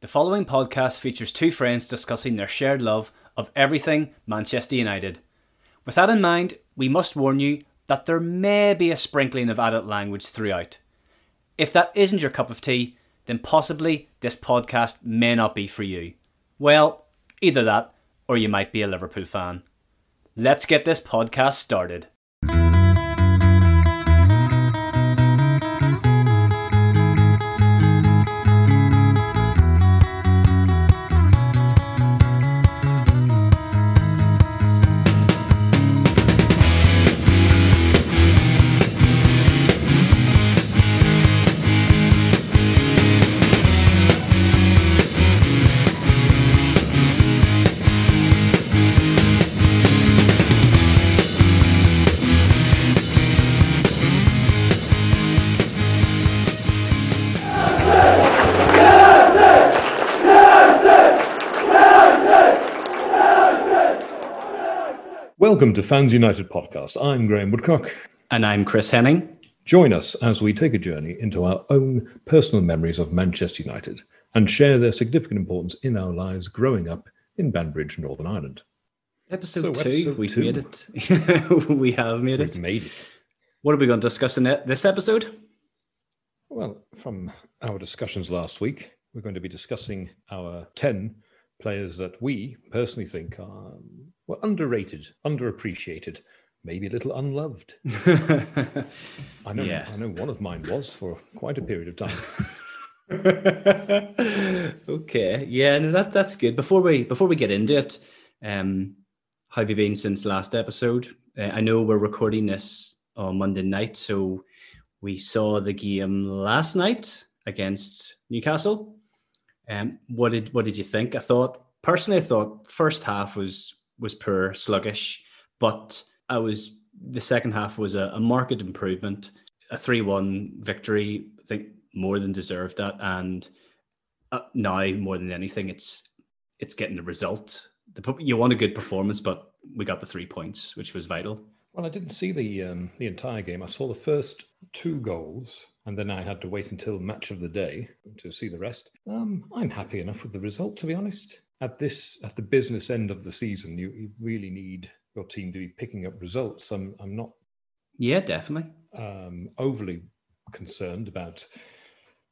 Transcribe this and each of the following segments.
The following podcast features two friends discussing their shared love of everything Manchester United. With that in mind, we must warn you that there may be a sprinkling of adult language throughout. If that isn't your cup of tea, then possibly this podcast may not be for you. Well, either that, or you might be a Liverpool fan. Let's get this podcast started. Welcome to Fans United podcast. I'm Graham Woodcock. And I'm Chris Henning. Join us as we take a journey into our own personal memories of Manchester United and share their significant importance in our lives growing up in Banbridge, Northern Ireland. Episode So, two, episode we've two. made it. we have made We've it. made it. What are we going to discuss in this episode? Well, from our discussions last week, we're going to be discussing our 10 players that we personally think are well, underrated, underappreciated, maybe a little unloved. I know, Yeah. I know one of mine was for quite a period of time. okay, yeah, no, that that's good. Before we before we get into it, um, how have you been since last episode? Uh, I know we're recording this on Monday night, so we saw the game last night against Newcastle. Um, what did what did you think? I thought personally, I thought first half was was poor, sluggish, but I was the second half was a, a marked improvement. A three one victory, I think more than deserved that, and uh, now more than anything, it's it's getting the result. The, you want a good performance, but we got the three points, which was vital. Well, I didn't see the um, the entire game. I saw the first two goals, and then I had to wait until match of the day to see the rest. Um, I'm happy enough with the result, to be honest. At this, at the business end of the season, you, you really need your team to be picking up results. I'm I'm not Yeah, definitely. um, overly concerned about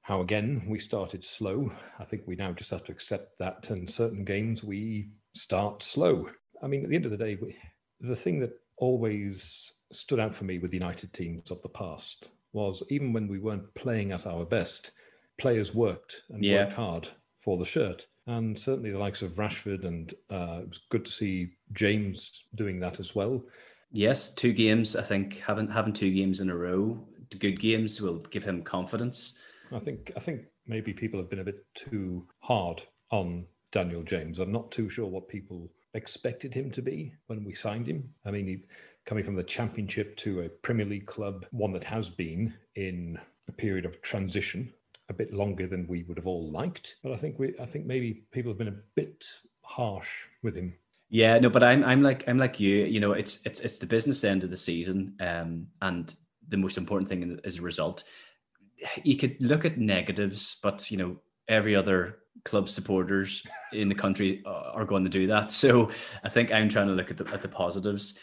how again we started slow. I think we now just have to accept that in certain games we start slow. I mean, at the end of the day, we, the thing that always stood out for me with the United teams of the past was even when we weren't playing at our best, players worked and Yeah. worked hard for the shirt. And certainly the likes of Rashford, and uh, it was good to see James doing that as well. Yes, two games. I think having having two games in a row, good games will give him confidence. I think I think maybe people have been a bit too hard on Daniel James. I'm not too sure what people expected him to be when we signed him. I mean, he, coming from the Championship to a Premier League club, one that has been in a period of transition, a bit longer than we would have all liked. But I think we, I think maybe people have been a bit harsh with him. Yeah, no, but I'm I'm like I'm like you. You know, it's it's it's the business end of the season, um, and the most important thing is a result. You could look at negatives, but you know, every other club supporters in the country are going to do that. So I think I'm trying to look at the at the positives.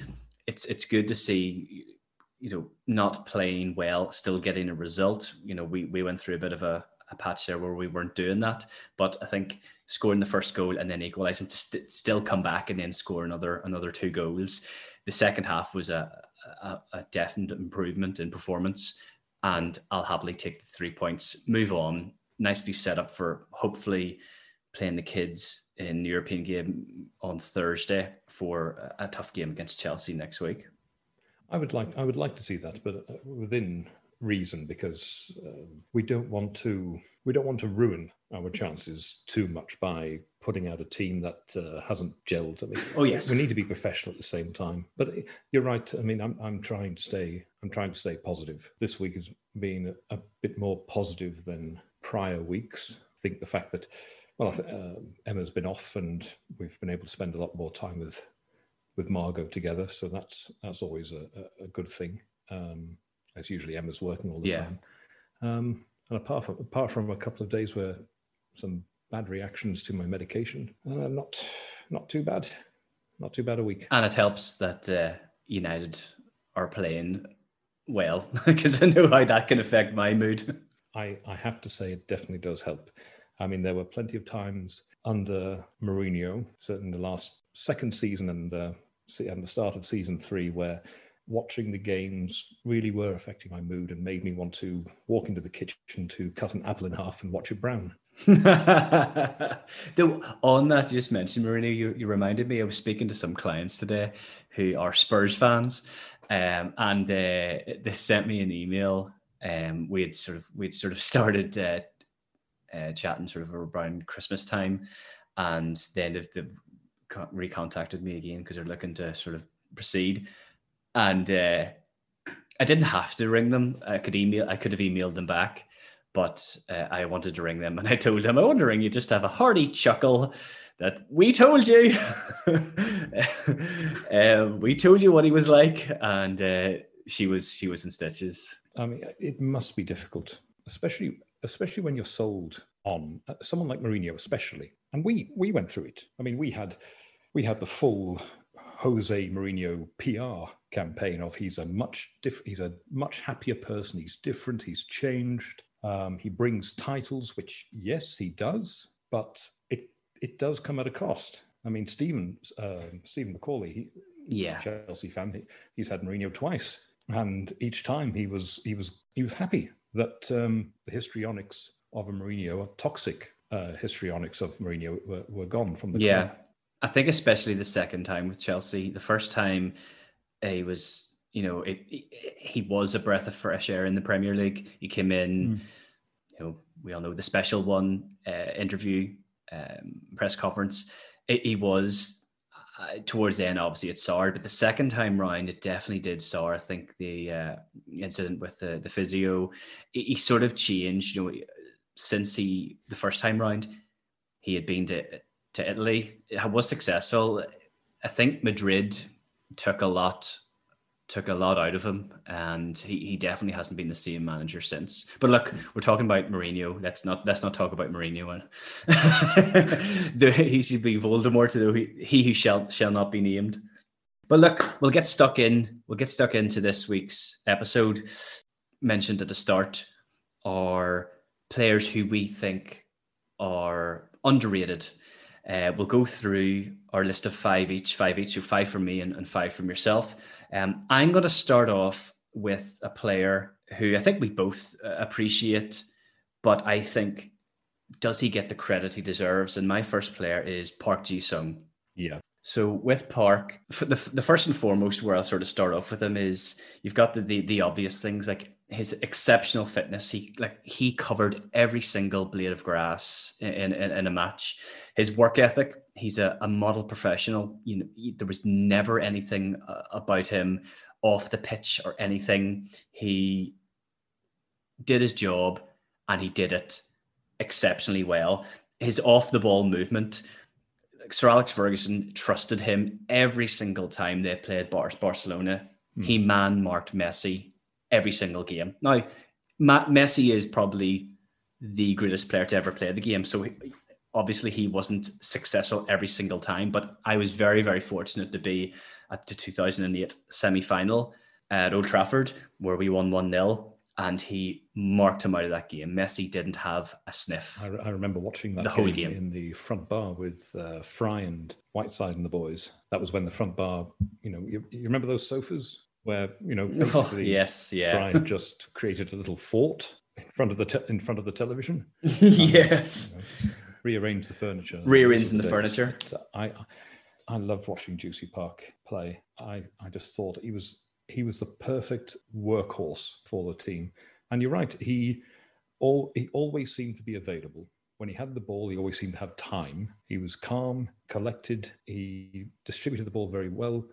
It's it's good to see, you know, not playing well, still getting a result. You know, we we went through a bit of a, a patch there where we weren't doing that, but I think scoring the first goal and then equalising to st- still come back and then score another another two goals. The second half was a, a, a definite improvement in performance, and I'll happily take the three points. Move on. Nicely set up for hopefully playing the kids in the European game on Thursday for a tough game against Chelsea next week. I would like I would like to see that, but uh, within reason, because uh, we don't want to we don't want to ruin our chances too much by putting out a team that uh, hasn't gelled. I mean, Oh, yes. we need to be professional at the same time. But uh, you're right. I mean, I'm I'm trying to stay I'm trying to stay positive. This week has been a, a bit more positive than prior weeks. I think the fact that well, I th- uh, Emma's been off, and we've been able to spend a lot more time with with Margot together. So that's that's always a, a, a good thing. Um, as usually Emma's working all the Yeah. time. Um, and apart from apart from a couple of days where some bad reactions to my medication. Uh, not not too bad. Not too bad a week. And it helps that uh, United are playing well because I know how that can affect my mood. I, I have to say it definitely does help. I mean, there were plenty of times under Mourinho, certainly the last second season and uh, and the start of season three, where watching the games really were affecting my mood and made me want to walk into the kitchen to cut an apple in half and watch it brown. On that, you just mentioned Mourinho. You, you reminded me. I was speaking to some clients today who are Spurs fans, um, and uh, they sent me an email. Um, we had sort of we'd sort of started uh, uh, chatting sort of around Christmas time, and then they've, they've recontacted me again because they're looking to sort of proceed, and uh, I didn't have to ring them. I could email. I could have emailed them back, but uh, I wanted to ring them, and I told them I want to ring you just to have a hearty chuckle that we told you. um, we told you what he was like, and uh, she was she was in stitches. I mean, it must be difficult, especially especially when you're sold on uh, someone like Mourinho, especially. And we we went through it. I mean, we had we had the full Jose Mourinho PR campaign of he's a much diff- he's a much happier person. He's different. He's changed. Um, he brings titles, which yes, he does, but it it does come at a cost. I mean, Stephen uh, Stephen McCauley, he, yeah, Chelsea fan, he, he's had Mourinho twice, and each time he was he was he was happy that um, the histrionics of a Mourinho, or toxic uh, histrionics of Mourinho, were, were gone from the yeah. club. I think especially the second time with Chelsea. The first time he was, you know, it, it, he was a breath of fresh air in the Premier League. He came in, mm. you know, we all know the special one uh, interview, um, press conference. It, he was uh, towards the end, obviously it soured, but the second time round, it definitely did sour. I think the uh, incident with the, the physio, he, he sort of changed. You know, since he the first time round, he had been to to Italy. It was successful. I think Madrid took a lot took a lot out of him, and he, he definitely hasn't been the same manager since. But look, we're talking about Mourinho. Let's not let's not talk about Mourinho. he should be Voldemort, though he, he who shall shall not be named. But look, we'll get stuck in. We'll get stuck into this week's episode. Mentioned at the start are players who we think are underrated. Uh, we'll go through our list of five each, five each, so five from me and, and five from yourself. Um, I'm going to start off with a player who I think we both uh, appreciate, but I think does he get the credit he deserves? And my first player is Park Ji Sung. Yeah. So with Park, the, the first and foremost where I'll sort of start off with him is you've got the, the, the obvious things like his exceptional fitness. He like he covered every single blade of grass in in, in a match. His work ethic. He's a, a model professional. You know, he, there was never anything uh, about him off the pitch or anything. He did his job and he did it exceptionally well. His off the ball movement. Sir Alex Ferguson trusted him every single time they played Bar- Barcelona. Mm. He man marked Messi every single game. Now, Messi is probably the greatest player to ever play the game. So obviously he wasn't successful every single time, but I was very, very fortunate to be at the 2008 semi final at Old Trafford where we won 1 0 and he marked him out of that game. Messi didn't have a sniff. I, I remember watching that the whole game in the front bar with uh, Fry and Whiteside and the boys. That was when the front bar, you know, you, you remember those sofas where you know oh, yes, yeah, Fry just created a little fort in front of the te- in front of the television. yes, you know, rearrange the furniture. Rearranging the, the furniture. So I I loved watching Juicy Park play. I I just thought he was he was the perfect workhorse for the team. And you're right, he all he always seemed to be available. When he had the ball, he always seemed to have time. He was calm, collected. He distributed the ball very well,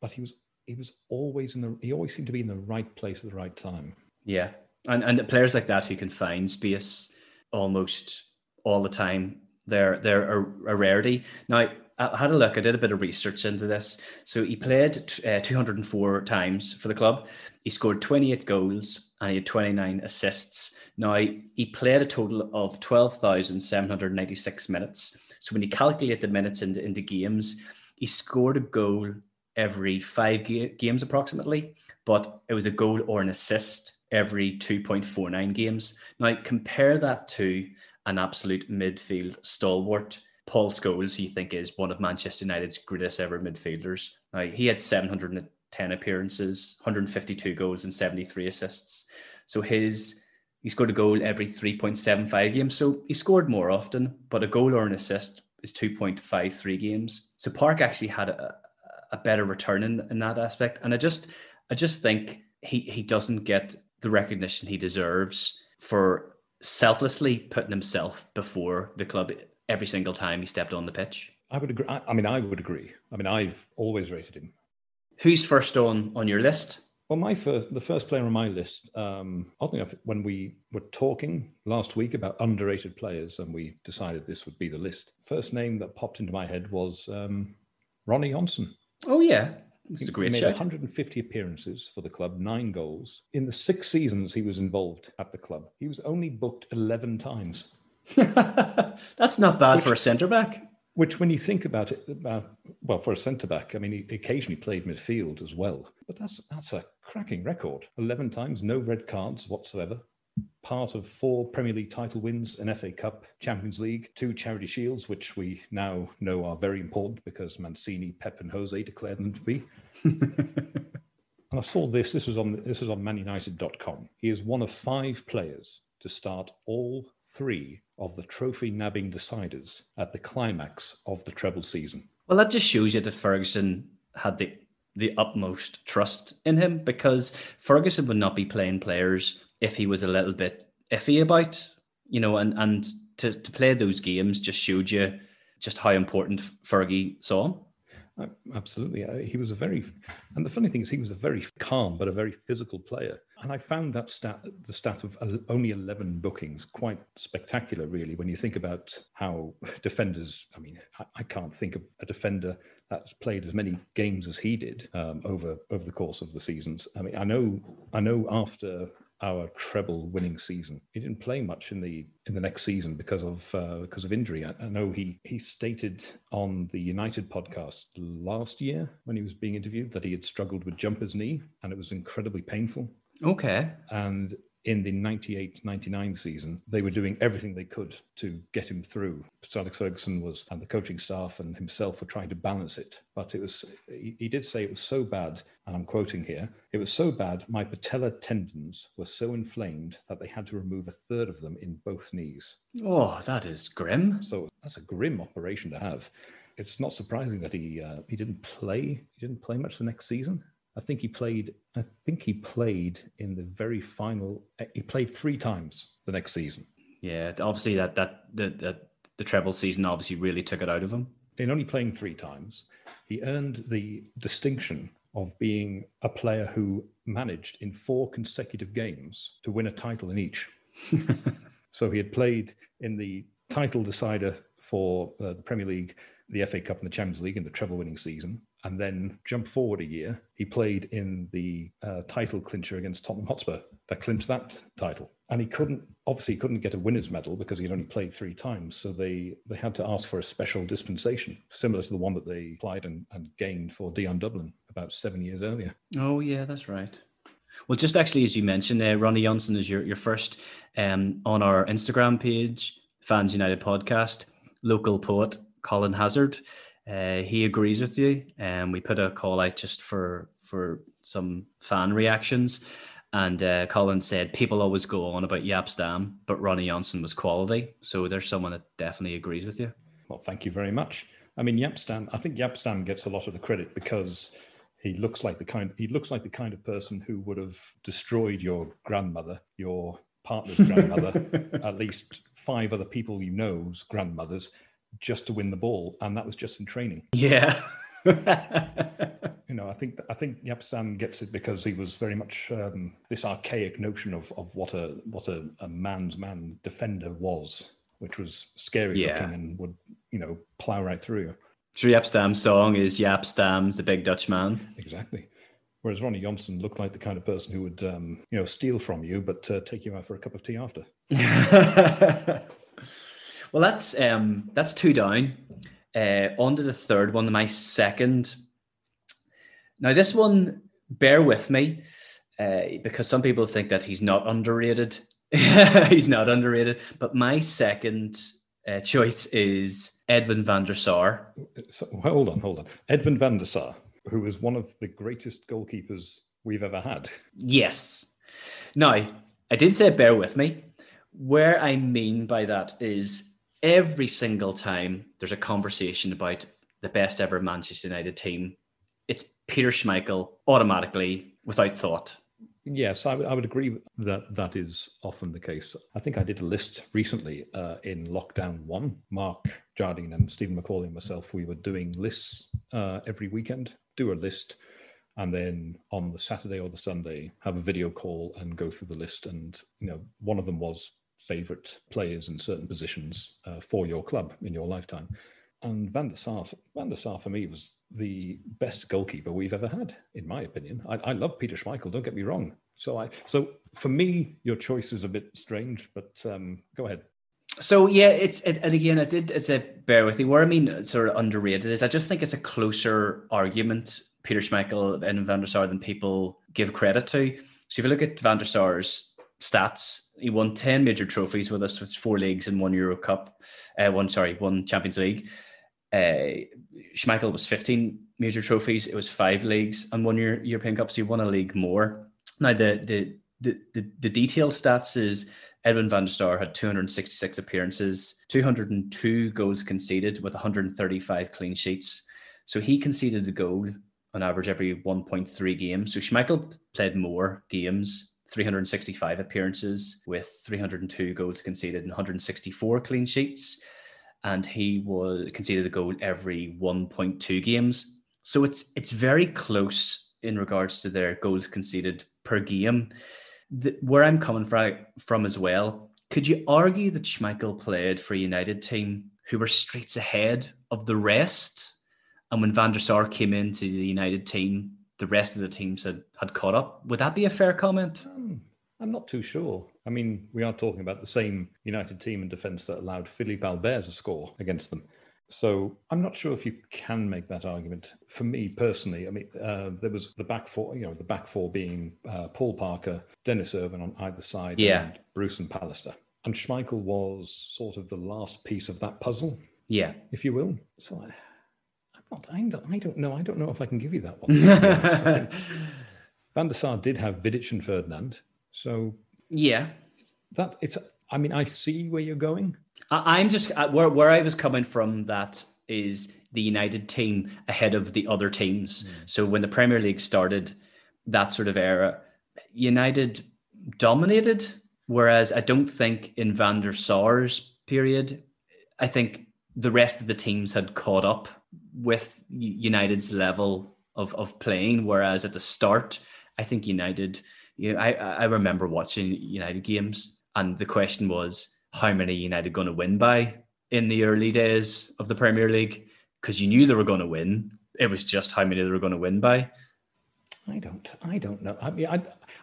but he was he was always in the he always seemed to be in the right place at the right time. Yeah, and and players like that who can find space almost all the time, they're they're a, a rarity. Now I had a look. I did a bit of research into this. So he played uh, 204 times for the club. He scored 28 goals and he had 29 assists. Now, he played a total of 12,796 minutes. So when you calculate the minutes into, into games, he scored a goal every five ga- games approximately, but it was a goal or an assist every 2.49 games. Now, compare that to an absolute midfield stalwart, Paul Scholes, who you think is one of Manchester United's greatest ever midfielders. Now, he had 710 appearances, 152 goals, and 73 assists. So his he scored a goal every 3.75 games. So he scored more often, but a goal or an assist is 2.53 games. So Park actually had a, a better return in, in that aspect. And I just I just think he he doesn't get the recognition he deserves for selflessly putting himself before the club every single time he stepped on the pitch. I would agree. I mean, I would agree. I mean, I've always rated him. Who's first on on your list? Well, my first, the first player on my list, um, oddly enough, when we were talking last week about underrated players, and we decided this would be the list. First name that popped into my head was um, Ronny Johnsen. Oh yeah, it's a great he made shout. 150 appearances for the club, nine goals. In the six seasons he was involved at the club, he was only booked 11 times. That's not bad for a centre back. Which, when you think about it, about well, for a centre back, I mean, he occasionally played midfield as well. But that's that's a cracking record. Eleven times, no red cards whatsoever. Part of four Premier League title wins, an FA Cup, Champions League, two Charity Shields, which we now know are very important because Mancini, Pep, and Jose declared them to be. and I saw this. This was on this was on ManUnited.com. He is one of five players to start all three of the trophy nabbing deciders at the climax of the treble season. Well, that just shows you that Ferguson had the the utmost trust in him because Ferguson would not be playing players if he was a little bit iffy about, you know, and and to, to play those games just showed you just how important Fergie saw him. Absolutely. Uh, he was a very, and the funny thing is, he was a very calm but a very physical player. And I found that stat, the stat of only 11 bookings, quite spectacular, really, when you think about how defenders, I mean, I, I can't think of a defender that's played as many games as he did um, over over the course of the seasons. I mean, I know, I know after our treble winning season. He didn't play much in the in the next season because of uh, because of injury. I, I, know he he stated on the United podcast last year when he was being interviewed that he had struggled with jumper's knee and it was incredibly painful. Okay. And in the 98 99 season, they were doing everything they could to get him through. Sir Alex Ferguson was, and the coaching staff and himself were trying to balance it. But it was, he, he did say it was so bad, and I'm quoting here, it was so bad, my patella tendons were so inflamed that they had to remove a third of them in both knees. Oh, that is grim. So that's a grim operation to have. It's not surprising that he uh, he didn't play. He didn't play much the next season. I think he played. I think he played in the very final. He played three times the next season. Yeah, obviously that that the the, the treble season obviously really took it out of him. In only playing three times, he earned the distinction of being a player who managed in four consecutive games to win a title in each. so he had played in the title decider for uh, the Premier League, the FA Cup, and the Champions League in the treble winning season and then jump forward a year, he played in the uh, title clincher against Tottenham Hotspur that clinched that title. And he couldn't, obviously, he couldn't get a winner's medal because he'd only played three times. So they they had to ask for a special dispensation, similar to the one that they applied and, and gained for Dion Dublin about seven years earlier. Oh yeah, that's right. Well, just actually, as you mentioned, uh, Ronny Johnsen is your, your first um, on our Instagram page, Fans United podcast, local poet Colin Hazard. Uh, he agrees with you, and we put a call out just for for some fan reactions. And uh, Colin said people always go on about Jaap Stam, but Ronny Johnsen was quality. So there's someone that definitely agrees with you. Well, thank you very much. I mean, Jaap Stam. I think Jaap Stam gets a lot of the credit because he looks like the kind. He looks like the kind of person who would have destroyed your grandmother, your partner's grandmother, at least five other people you know's grandmothers, just to win the ball, and that was just in training. Yeah. you know, I think I think Jaap Stam gets it because he was very much um, this archaic notion of of what a what a, a man's man defender was, which was scary Yeah. looking and would you know plow right through you. Jaap Stam's song is Jaap Stam's the Big Dutch Man. Exactly. Whereas Ronny Johnsen looked like the kind of person who would, um, you know, steal from you, but uh, take you out for a cup of tea after. well, that's um, that's two down. Uh, on to the third one, my second. Now, this one, bear with me, uh, because some people think that he's not underrated. he's not underrated, but my second uh, choice is Edwin van der Sar. So, hold on, hold on. Edwin van der Sar, who is one of the greatest goalkeepers we've ever had. Yes. Now, I did say bear with me. Where I mean by that is every single time there's a conversation about the best ever Manchester United team, it's Peter Schmeichel automatically without thought. Yes, I would, I would agree that that is often the case. I think I did a list recently uh, in lockdown one. Mark Jardine and Stephen McCauley and myself, we were doing lists uh, every weekend, do a list, and then on the Saturday or the Sunday, have a video call and go through the list. And, you know, one of them was favorite players in certain positions uh, for your club in your lifetime. And Van der Sar, Van der Sar for me was the best goalkeeper we've ever had, in my opinion. I, I love Peter Schmeichel. Don't get me wrong. So I, so for me, your choice is a bit strange, but um, go ahead. So yeah, it's it, and again, I did. It's a bear with me. Where I mean, sort of underrated is I just think it's a closer argument. Peter Schmeichel and Van der Sar than people give credit to. So if you look at Van der Sar's stats, he won ten major trophies with us, with four leagues and one Euro Cup, uh, one sorry, one Champions League. Uh, Schmeichel was 15 major trophies. It was five leagues and one year European Cup. So he won a league more. Now the the the the, the detailed stats is Edwin van der Sar had 266 appearances, 202 goals conceded with 135 clean sheets. So he conceded the goal on average every 1.3 games. So Schmeichel played more games 365 appearances with 302 goals conceded and 164 clean sheets and he was conceded a goal every 1.2 games. So it's it's very close in regards to their goals conceded per game. The, where I'm coming from, from as well, could you argue that Schmeichel played for a United team who were streets ahead of the rest? And when Van der Sar came into the United team, the rest of the teams had, had caught up. Would that be a fair comment? Um, I'm not too sure. I mean, we are talking about the same United team and defence that allowed Philippe Albert to score against them. So I'm not sure if you can make that argument. For me personally, I mean, uh, there was the back four, you know, the back four being uh, Paul Parker, Denis Irwin on either side, yeah. and Bruce and Pallister. And Schmeichel was sort of the last piece of that puzzle, yeah, if you will. So Not, I don't, I don't know. I don't know if I can give you that one. Van der Sar did have Vidic and Ferdinand, so yeah, that it's. I mean, I see where you're going. I, I'm just uh, where where I was coming from. That is the United team ahead of the other teams. Mm. So when the Premier League started, that sort of era, United dominated. Whereas I don't think in Van der Sar's period, I think the rest of the teams had caught up with United's level of, of playing. Whereas at the start, I think United you know, I I remember watching United games, and the question was how many United going to win by in the early days of the Premier League because you knew they were going to win. It was just how many they were going to win by. I don't. I don't know. I mean, I,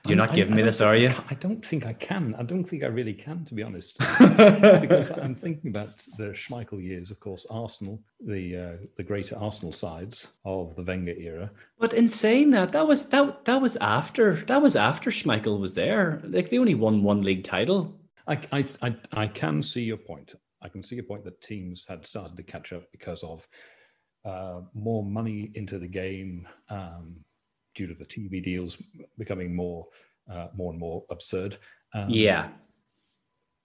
you're I'm, not giving I, me I this, are you? I don't think I can. I don't think I really can, to be honest, because I'm thinking about the Schmeichel years. Of course, Arsenal, the uh, the greater Arsenal sides of the Wenger era. But in saying that, that was that that was after that was after Schmeichel was there. Like they only won one league title. I I I, I can see your point. I can see your point that teams had started to catch up because of uh, more money into the game. Um, due to the TV deals becoming more, uh, more and more absurd. Um, yeah.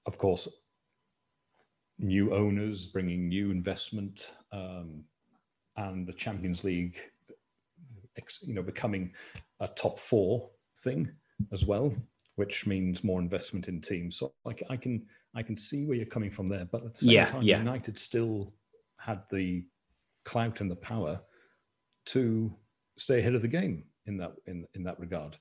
Of course, new owners bringing new investment, um, and the Champions League, you know, becoming a top four thing as well, which means more investment in teams. So I, I can I can see where you're coming from there, but at the same yeah, time, yeah. United still had the clout and the power to stay ahead of the game in that in in that regard.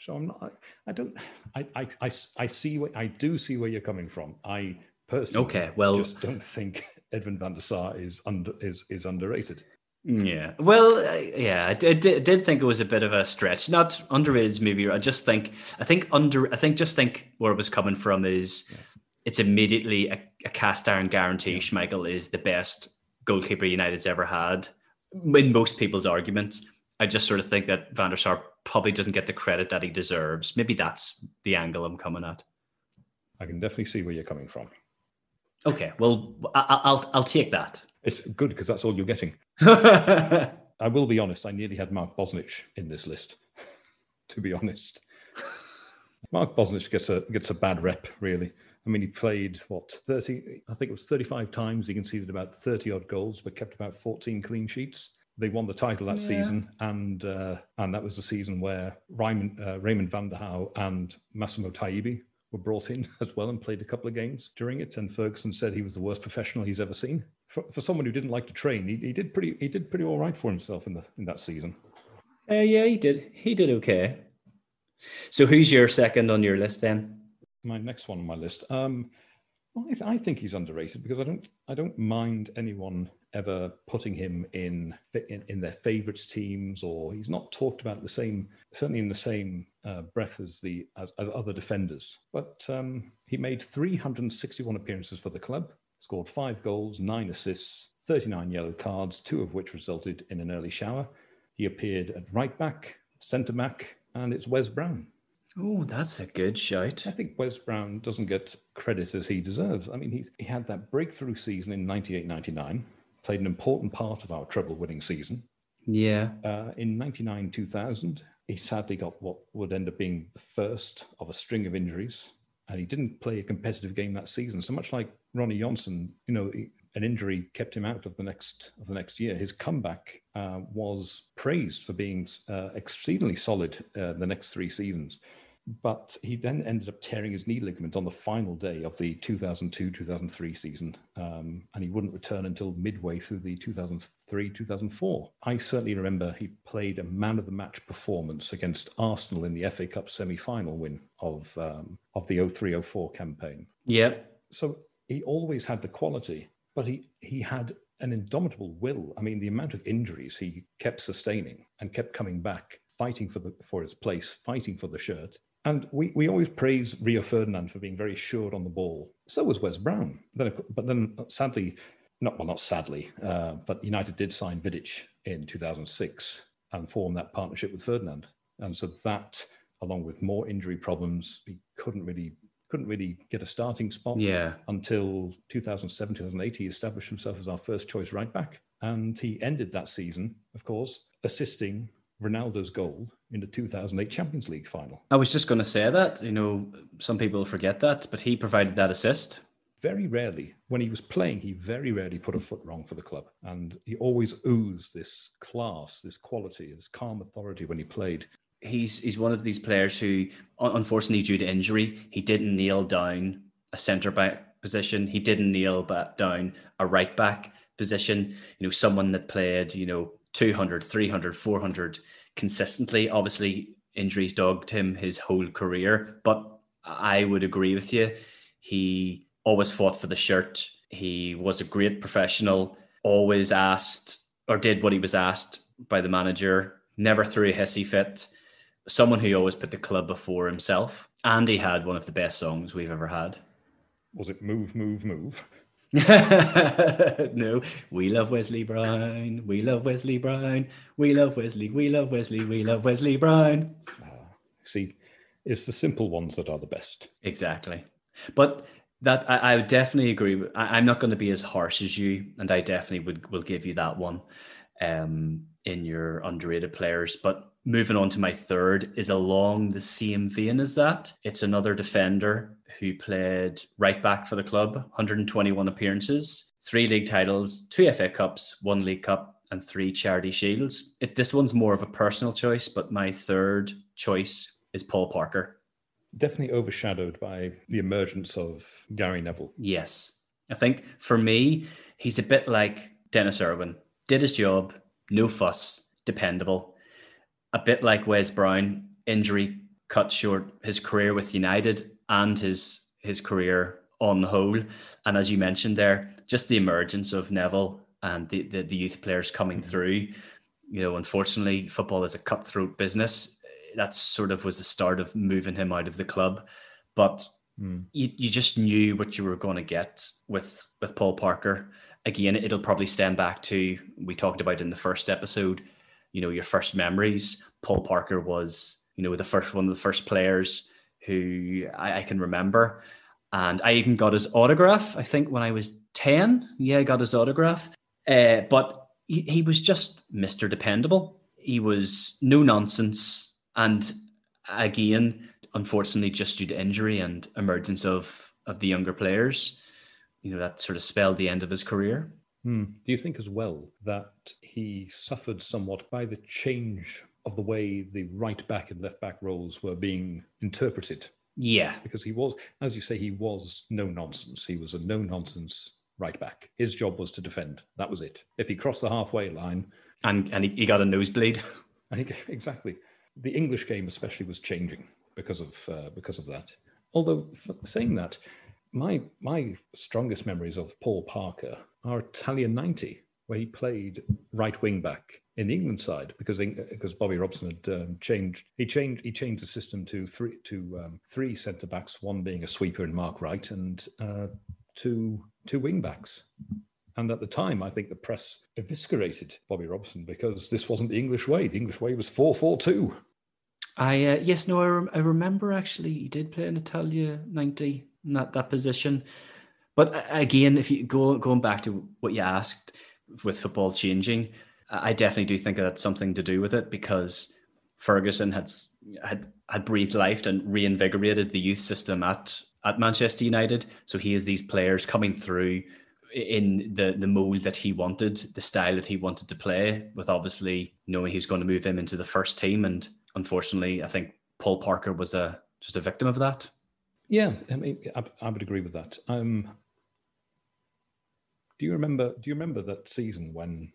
So I'm not. I, don't. I, I I I see what I do see where you're coming from. I personally okay. Well, just don't think Edwin van der Sar is under is is underrated. Yeah. Well, yeah, I did, I did think it was a bit of a stretch. Not underrated, maybe. I just think, I think under, I think just think where it was coming from is yeah. it's immediately a, a, cast iron guarantee. Schmeichel is the best goalkeeper United's ever had. In most people's arguments, I just sort of think that Van der Sar probably doesn't get the credit that he deserves. Maybe that's the angle I'm coming at. I can definitely see where you're coming from. Okay, well, I, I'll I'll take that. It's good because that's all you're getting. I will be honest. I nearly had Mark Bosnich in this list. to be honest, Mark Bosnich gets a gets a bad rep. Really, I mean, he played what thirty? I think it was thirty-five times. He conceded about thirty odd goals, but kept about fourteen clean sheets. They won the title that yeah. season, and uh, and that was the season where Raymond, uh, Raymond van der Gouw and Massimo Taibi were brought in as well and played a couple of games during it. And Ferguson said he was the worst professional he's ever seen. For, for someone who didn't like to train, he, he did pretty he did pretty all right for himself in the in that season. Uh, yeah, he did. He did okay. So who's your second on your list then? My next one on my list. Um, I, th- I think he's underrated because I don't I don't mind anyone ever putting him in in, in their favourites teams, or he's not talked about the same certainly in the same uh, breath as the as, as other defenders. But um, he made 361 appearances for the club, scored five goals, nine assists, 39 yellow cards, two of which resulted in an early shower. He appeared at right back, centre back, and it's Wes Brown. Oh, that's a good shout. I think Wes Brown doesn't get credit as he deserves. I mean, he, he had that breakthrough season in 98 99, played an important part of our treble winning season. Yeah. Uh, in 99 2000, he sadly got what would end up being the first of a string of injuries. And he didn't play a competitive game that season. So much like Ronny Johnsen, you know, an injury kept him out of the next of the next year. His comeback uh, was praised for being uh, exceedingly solid uh, the next three seasons but he then ended up tearing his knee ligament on the final day of the 2002-2003 season. Um, and he wouldn't return until midway through the 2003-2004 i certainly remember he played a man of the match performance against arsenal in the fa cup semi-final win of um, of the 03-04 campaign. Yeah so he always had the quality but he he had an indomitable will. I mean the amount of injuries he kept sustaining and kept coming back fighting for the for his place, fighting for the shirt. And we, we always praise Rio Ferdinand for being very sure on the ball. So was Wes Brown. Then, but then, sadly, not well, not sadly, uh, but United did sign Vidic in 2006 and form that partnership with Ferdinand. And so that, along with more injury problems, he couldn't really couldn't really get a starting spot. Yeah. Until 2007, 2008, he established himself as our first choice right back, and he ended that season, of course, assisting Ronaldo's goal in the 2008 Champions League final. I was just going to say that. You know, some people forget that, but he provided that assist. Very rarely, when he was playing, he very rarely put a foot wrong for the club. And he always oozed this class, this quality, this calm authority when he played. He's, he's one of these players who, unfortunately, due to injury, he didn't kneel down a centre back position. He didn't kneel back down a right back position. You know, someone that played, you know, 200, 300, 400 consistently. Obviously, injuries dogged him his whole career, but I would agree with you. He always fought for the shirt. He was a great professional, always asked or did what he was asked by the manager, never threw a hissy fit, someone who always put the club before himself. And he had one of the best songs we've ever had. Was it Move, Move, Move? no, we love Wesley Brown. We love Wesley Brown. We love Wesley. We love Wesley. We love Wesley Brown. Uh, see, it's the simple ones that are the best. Exactly. But that I, I would definitely agree. I, am not going to be as harsh as you, and I definitely would will give you that one um, in your underrated players. But moving on to my third is along the same vein as that. It's another defender who played right back for the club, 121 appearances, three league titles, two FA Cups, one League Cup, and three Charity Shields. It, this one's more of a personal choice, but my third choice is Paul Parker. Definitely overshadowed by the emergence of Gary Neville. Yes. I think for me, he's a bit like Denis Irwin. Did his job, no fuss, dependable. A bit like Wes Brown, injury cut short his career with United and his his career on the whole. And as you mentioned there, just the emergence of Neville and the, the, the youth players coming mm-hmm. through. You know, unfortunately, football is a cutthroat business. That sort of was the start of moving him out of the club. But mm. you, you just knew what you were going to get with with Paul Parker. Again, it'll probably stem back to we talked about in the first episode. You know, your first memories. Paul Parker was, you know, the first one of the first players who I, I can remember. And I even got his autograph, I think, when I was 10. Yeah, I got his autograph. Uh, but he, he was just Mr. Dependable. He was no nonsense. And again, unfortunately, just due to injury and emergence of, of the younger players, you know, that sort of spelled the end of his career. Hmm. Do you think as well that he suffered somewhat by the change of the way the right back and left back roles were being interpreted. Yeah. Because he was, as you say, he was no nonsense. He was a no nonsense right back. His job was to defend. That was it. If he crossed the halfway line. And, and he, he got a nosebleed. He, exactly. The English game, especially, was changing because of, uh, because of that. Although, saying that, my, my strongest memories of Paul Parker are Italian 90, where he played right wing back in the England side because because Bobby Robson had um, changed he changed he changed the system to three to um, three centre backs, one being a sweeper and Mark Wright, and uh, two two wing backs. And at the time, I think the press eviscerated Bobby Robson because this wasn't the English way. The English way was four four two. I uh, yes no I, rem- I remember actually he did play in Italia ninety in that that position, but uh, again if you go going back to what you asked with football changing I definitely do think that's something to do with it because Ferguson had had had breathed life and reinvigorated the youth system at at Manchester United. So he has these players coming through in the the mold that he wanted, the style that he wanted to play, with obviously knowing he's going to move him into the first team. And unfortunately, I think Paul Parker was a just a victim of that. Yeah, I mean, I, I would agree with that. Um, do you remember? Do you remember that season when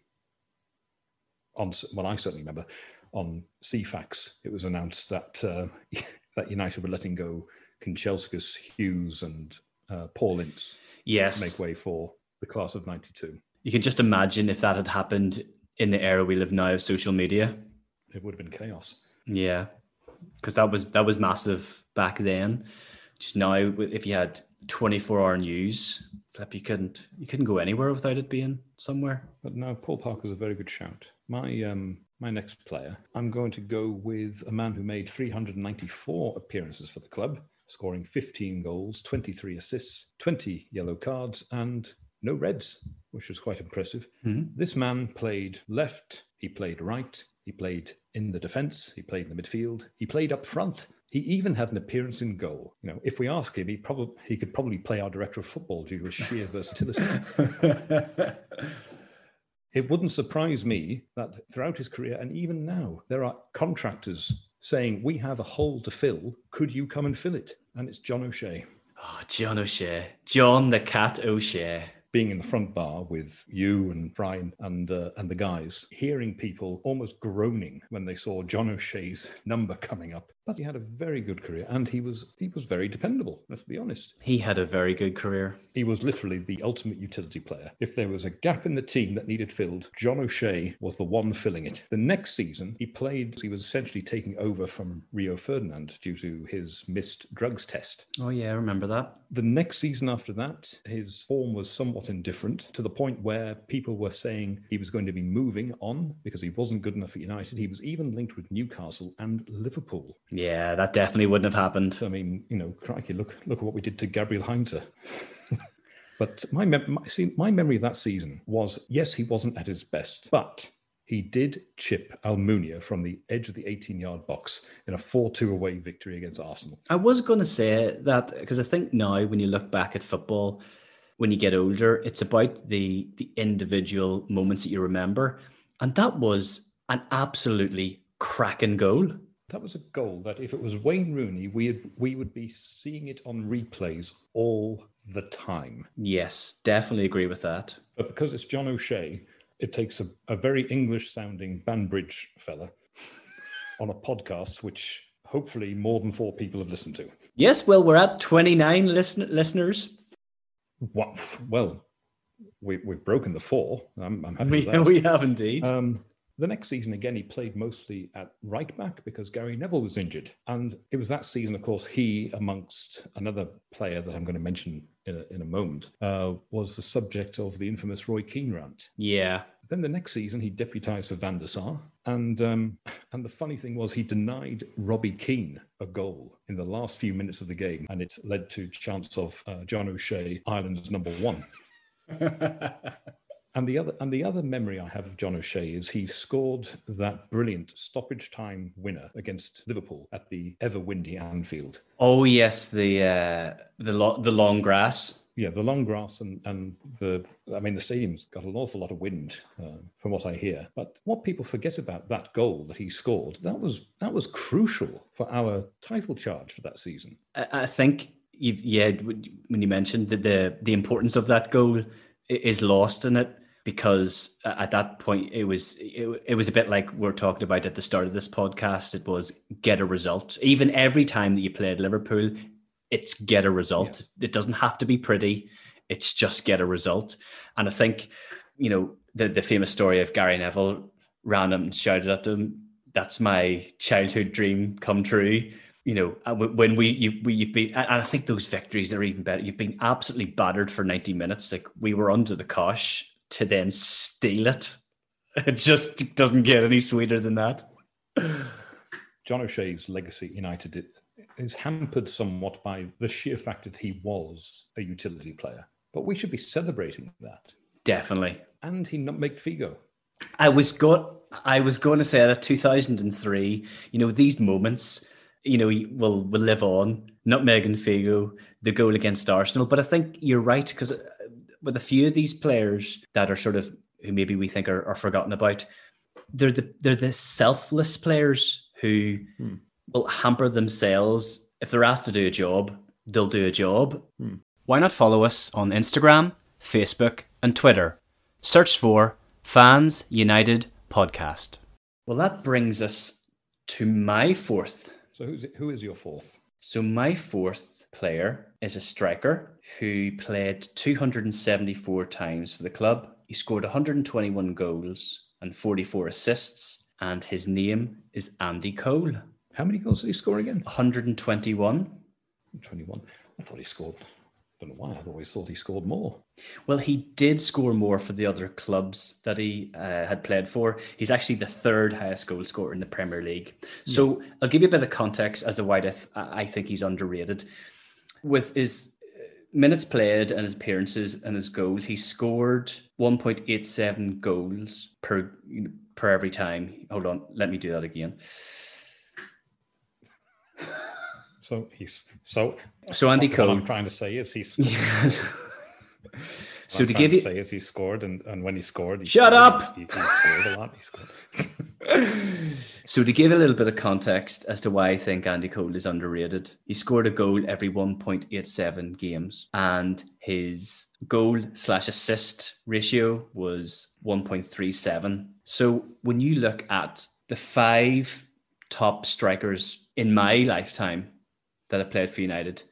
on well, I certainly remember on Ceefax, it was announced that uh, that United were letting go Kanchelskis, Hughes, and uh, Paul Ince. Yes, make way for the class of '92. You can just imagine if that had happened in the era we live now of social media. It would have been chaos. Yeah, because that was that was massive back then. Just now, if you had 24 hour news, you couldn't you couldn't go anywhere without it being somewhere. But no, Paul Parker's a very good shout. My um my next player, I'm going to go with a man who made 394 appearances for the club, scoring 15 goals, 23 assists, 20 yellow cards, and no reds, which was quite impressive. Mm-hmm. This man played left, he played right, he played in the defence, he played in the midfield, he played up front, he even had an appearance in goal. You know, if we ask him, he probably he could probably play our director of football due to his sheer versatility. it wouldn't surprise me that throughout his career and even now, there are contractors saying, "We have a hole to fill. Could you come and fill it?" And it's John O'Shea. Oh, John O'Shea, John the Cat O'Shea being in the front bar with you and Brian and uh, and the guys, hearing people almost groaning when they saw John O'Shea's number coming up. But he had a very good career, and he was he was very dependable. Let's be honest. He had a very good career. He was literally the ultimate utility player. If there was a gap in the team that needed filled, John O'Shea was the one filling it. The next season, he played. He was essentially taking over from Rio Ferdinand due to his missed drugs test. Oh yeah, I remember that. The next season after that, his form was somewhat indifferent to the point where people were saying he was going to be moving on because he wasn't good enough for United. He was even linked with Newcastle and Liverpool. Yeah, that definitely wouldn't have happened. I mean, you know, crikey, look look at what we did to Gabriel Heinze. but my, my see my memory of that season was yes, he wasn't at his best, but he did chip Almunia from the edge of the 18 yard box in a 4 2 away victory against Arsenal. I was going to say that because I think now, when you look back at football, when you get older. It's about the the individual moments that you remember, and that was an absolutely cracking goal. That was a goal that if it was Wayne Rooney, we we would be seeing it on replays all the time. Yes, definitely agree with that. But because it's John O'Shea, it takes a, a very English sounding Banbridge fella on a podcast, which hopefully more than four people have listened to. Yes, well, we're at 29 listen- listeners what, well, we, we've broken the four. I'm, I'm happy We, we have indeed. Um, the next season, again, he played mostly at right back because Gary Neville was injured. And it was that season, of course, he, amongst another player that I'm going to mention in a, in a moment, uh, was the subject of the infamous Roy Keane rant. yeah. Then the next season, he deputised for Van der Sar. And, um, and the funny thing was, he denied Robbie Keane a goal in the last few minutes of the game. And it led to chants of uh, John O'Shea, Ireland's number one. And the other and the other memory I have of John O'Shea is he scored that brilliant stoppage time winner against Liverpool at the ever windy Anfield. oh yes, the uh, the lo- the long grass. Yeah, the long grass and and the I mean the stadium's got an awful lot of wind uh, from what I hear. But what people forget about that goal that he scored that was that was crucial for our title charge for that season. I, I think you've yeah when you mentioned that the the importance of that goal is lost in it because at that point it was it, it was a bit like we're talking about at the start of this podcast. It was get a result. Even every time that you played liverpool it's get a result. It doesn't have to be pretty. It's just get a result. And i think you know the the famous story of gary neville ran up and shouted at them that's my childhood dream come true. You know uh, when we you we, you've been and I think those victories are even better. You've been absolutely battered for ninety minutes. Like we were under the cosh to then steal it. It just doesn't get any sweeter than that. John O'Shea's legacy United is hampered somewhat by the sheer fact that he was a utility player. But we should be celebrating that. Definitely. And he nutmegged Figo. I was go I was going to say that 2003. You know these moments. You know will will live on. Nutmeg and Figo, the goal against Arsenal. But I think you're right because with a few of these players that are sort of who maybe we think are, are forgotten about, they're the they're the selfless players who Hmm. will hamper themselves if they're asked to do a job. They'll do a job. Hmm. Why not follow us on Instagram, Facebook, and Twitter? Search for Fans United Podcast. Well, that brings us to my fourth. So who's, who is your fourth? So, my fourth player is a striker who played 274 times for the club. He scored 121 goals and 44 assists, and his name is Andy Cole. How many goals did he score again? 121. 21. I thought he scored. Don't know why. I've always thought he scored more. Well, he did score more for the other clubs that he uh, had played for. He's actually the third highest goal scorer in the Premier League. So I'll give you a bit of context as to why I, th- I think he's underrated. With his uh, minutes played and his appearances and his goals, he scored 1.87 goals per you know, per every time. Hold on, let me do that again. So he's so. So Andy what Cole. I'm trying to say is he's. so to give to you say is he scored and, and when he scored, he Shut scored, up! He, he scored a lot. He scored. So to give a little bit of context as to why I think Andy Cole is underrated, he scored a goal every 1.87 games, and his goal slash assist ratio was 1.37. So when you look at the five top strikers in my lifetime that have played for United,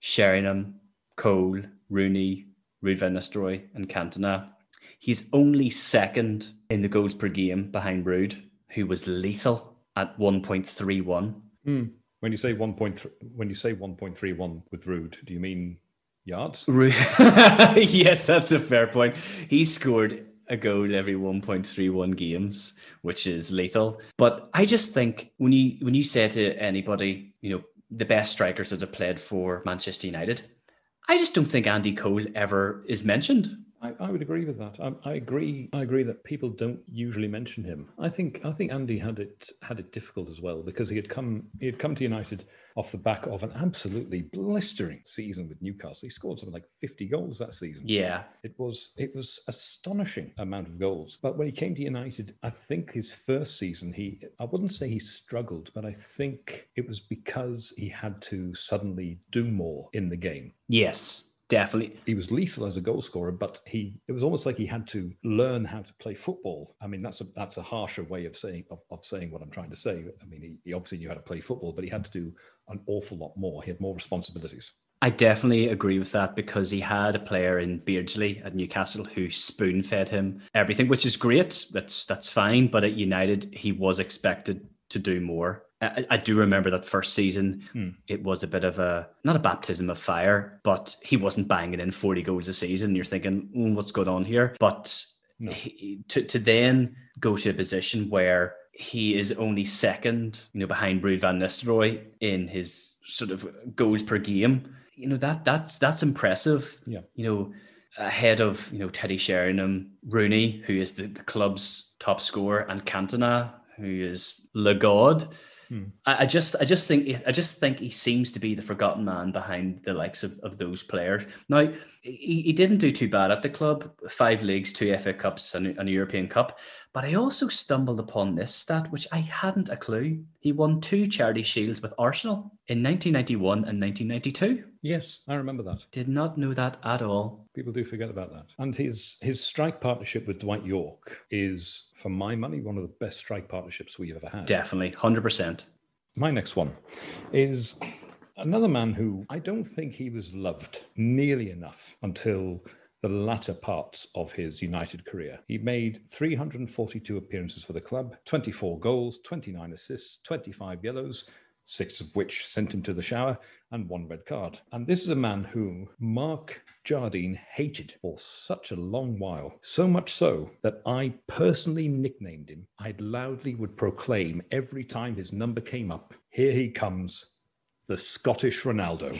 Sheringham, Cole, Rooney, Ruud van Nistelrooy, and Cantona, he's only second in the goals per game behind Ruud, who was lethal at 1.31. Hmm. When you say one point, when you say one point three one with Ruud, do you mean yards? Yes, that's a fair point. He scored a goal every 1.31 games, which is lethal. But I just think when you when you say to anybody, you know, the best strikers that have played for Manchester United, I just don't think Andy Cole ever is mentioned. I, I would agree with that. I, I agree. I agree that people don't usually mention him. I think I think Andy had it had it difficult as well because he had come he had come to United off the back of an absolutely blistering season with Newcastle. He scored something like fifty goals that season. Yeah, It was it was astonishing amount of goals. But when he came to United, I think his first season he I wouldn't say he struggled, but I think it was because he had to suddenly do more in the game yes, definitely. he was lethal as a goal scorer, but he it was almost like he had to learn how to play football. I mean, that's a that's a harsher way of saying of, of saying what I'm trying to say. I mean, he, he obviously knew how to play football, but he had to do an awful lot more. He had more responsibilities. I definitely agree with that because he had a player in Beardsley at Newcastle who spoon fed him everything, which is great. That's that's fine. But at United, he was expected to do more. I, I do remember that first season. Hmm. It was a bit of a not a baptism of fire, but he wasn't banging in forty goals a season. You're thinking, mm, what's going on here? But No. he, to to then go to a position where he is only second, you know, behind Ruud van Nistelrooy in his sort of goals per game. You know that that's that's impressive. Yeah. You know, ahead of you know Teddy Sheringham, Rooney, who is the, the club's top scorer, and Cantona, who is Le God. Hmm. I, I just I just think I just think he seems to be the forgotten man behind the likes of, of those players. Now he, he didn't do too bad at the club, five leagues, two FA Cups, and, and a European Cup. But I also stumbled upon this stat, which I hadn't a clue. He won two charity shields with Arsenal in 1991 and 1992. Yes, I remember that. Did not know that at all. People do forget about that. And his his strike partnership with Dwight Yorke is, for my money, one of the best strike partnerships we've ever had. Definitely, 100%. My next one is another man who I don't think he was loved nearly enough until the latter parts of his United career. He made 342 appearances for the club, 24 goals, 29 assists, 25 yellows, six of which sent him to the shower, and one red card. And this is a man whom Mark Jardine hated for such a long while. So much so that I personally nicknamed him. I loudly would proclaim every time his number came up, here he comes, the Scottish Ronaldo.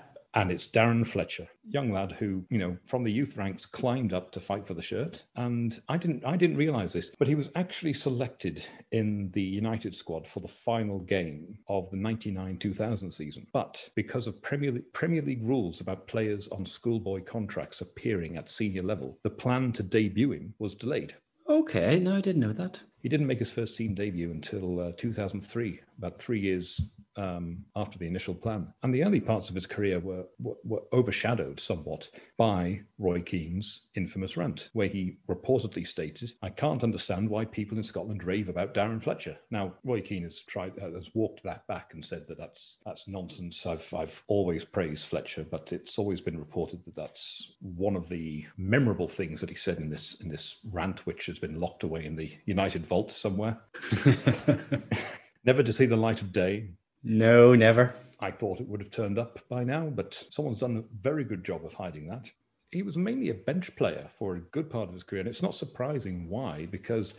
and it's Darren Fletcher, young lad who, you know, from the youth ranks climbed up to fight for the shirt. And I didn't, I didn't realize this, but he was actually selected in the United squad for the final game of the 99-2000 season. But because of Premier League, Premier League rules about players on schoolboy contracts appearing at senior level, the plan to debut him was delayed. Okay, no, I didn't know that. He didn't make his first team debut until uh, 2003, about three years um, after the initial plan. And the early parts of his career were, were, were overshadowed somewhat by Roy Keane's infamous rant, where he reportedly stated, I can't understand why people in Scotland rave about Darren Fletcher. Now, Roy Keane has tried, uh, has walked that back and said that that's, that's nonsense. I've, I've always praised Fletcher, but it's always been reported that that's one of the memorable things that he said in this, in this rant, which has been locked away in the United vault somewhere, never to see the light of day. No, never. I thought it would have turned up by now, but someone's done a very good job of hiding that. He was mainly a bench player for a good part of his career, and it's not surprising why, because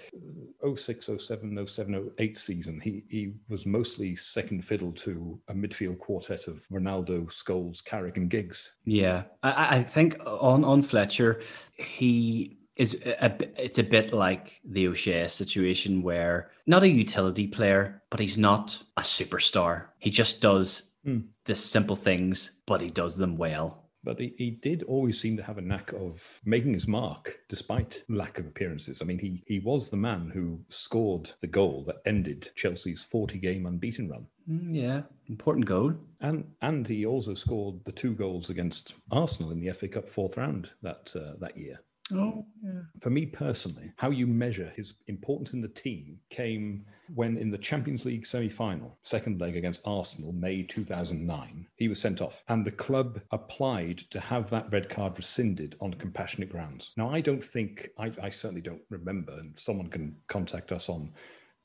uh, 06, 07, 07, 08 season, he, he was mostly second fiddle to a midfield quartet of Ronaldo, Scholes, Carrick, and Giggs. Yeah, I- I, I think on on Fletcher, he is a, it's a bit like the O'Shea situation where not a utility player, but he's not a superstar. He just does Hmm. the simple things, but he does them well. But he, he did always seem to have a knack of making his mark despite lack of appearances. I mean, he, he was the man who scored the goal that ended Chelsea's 40 game unbeaten run. Mm, Yeah, important goal. And and he also scored the two goals against Arsenal in the FA Cup fourth round that uh, that year. Oh, yeah. For me personally, how you measure his importance in the team came when in the Champions League semi-final, second leg against Arsenal, May 2009, he was sent off and the club applied to have that red card rescinded on compassionate grounds. Now, I don't think, I, I certainly don't remember, and someone can contact us on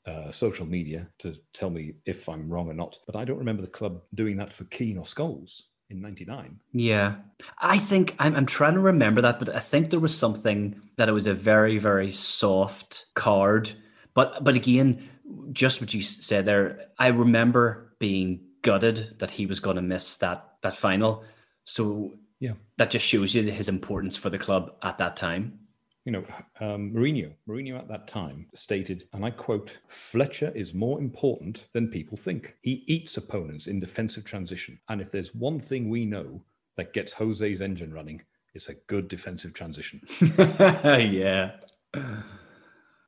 uh, social media to tell me if I'm wrong or not, but I don't remember the club doing that for Keane or Scholes in 99. Yeah, I think I'm, I'm trying to remember that, but I think there was something that it was a very, very soft card. But but again, just what you said there, I remember being gutted that he was going to miss that that final. So Yeah. that just shows you his importance for the club at that time. You know, um, Mourinho, Mourinho at that time stated, and I quote, Fletcher is more important than people think. He eats opponents in defensive transition. And if there's one thing we know that gets Jose's engine running, it's a good defensive transition. yeah.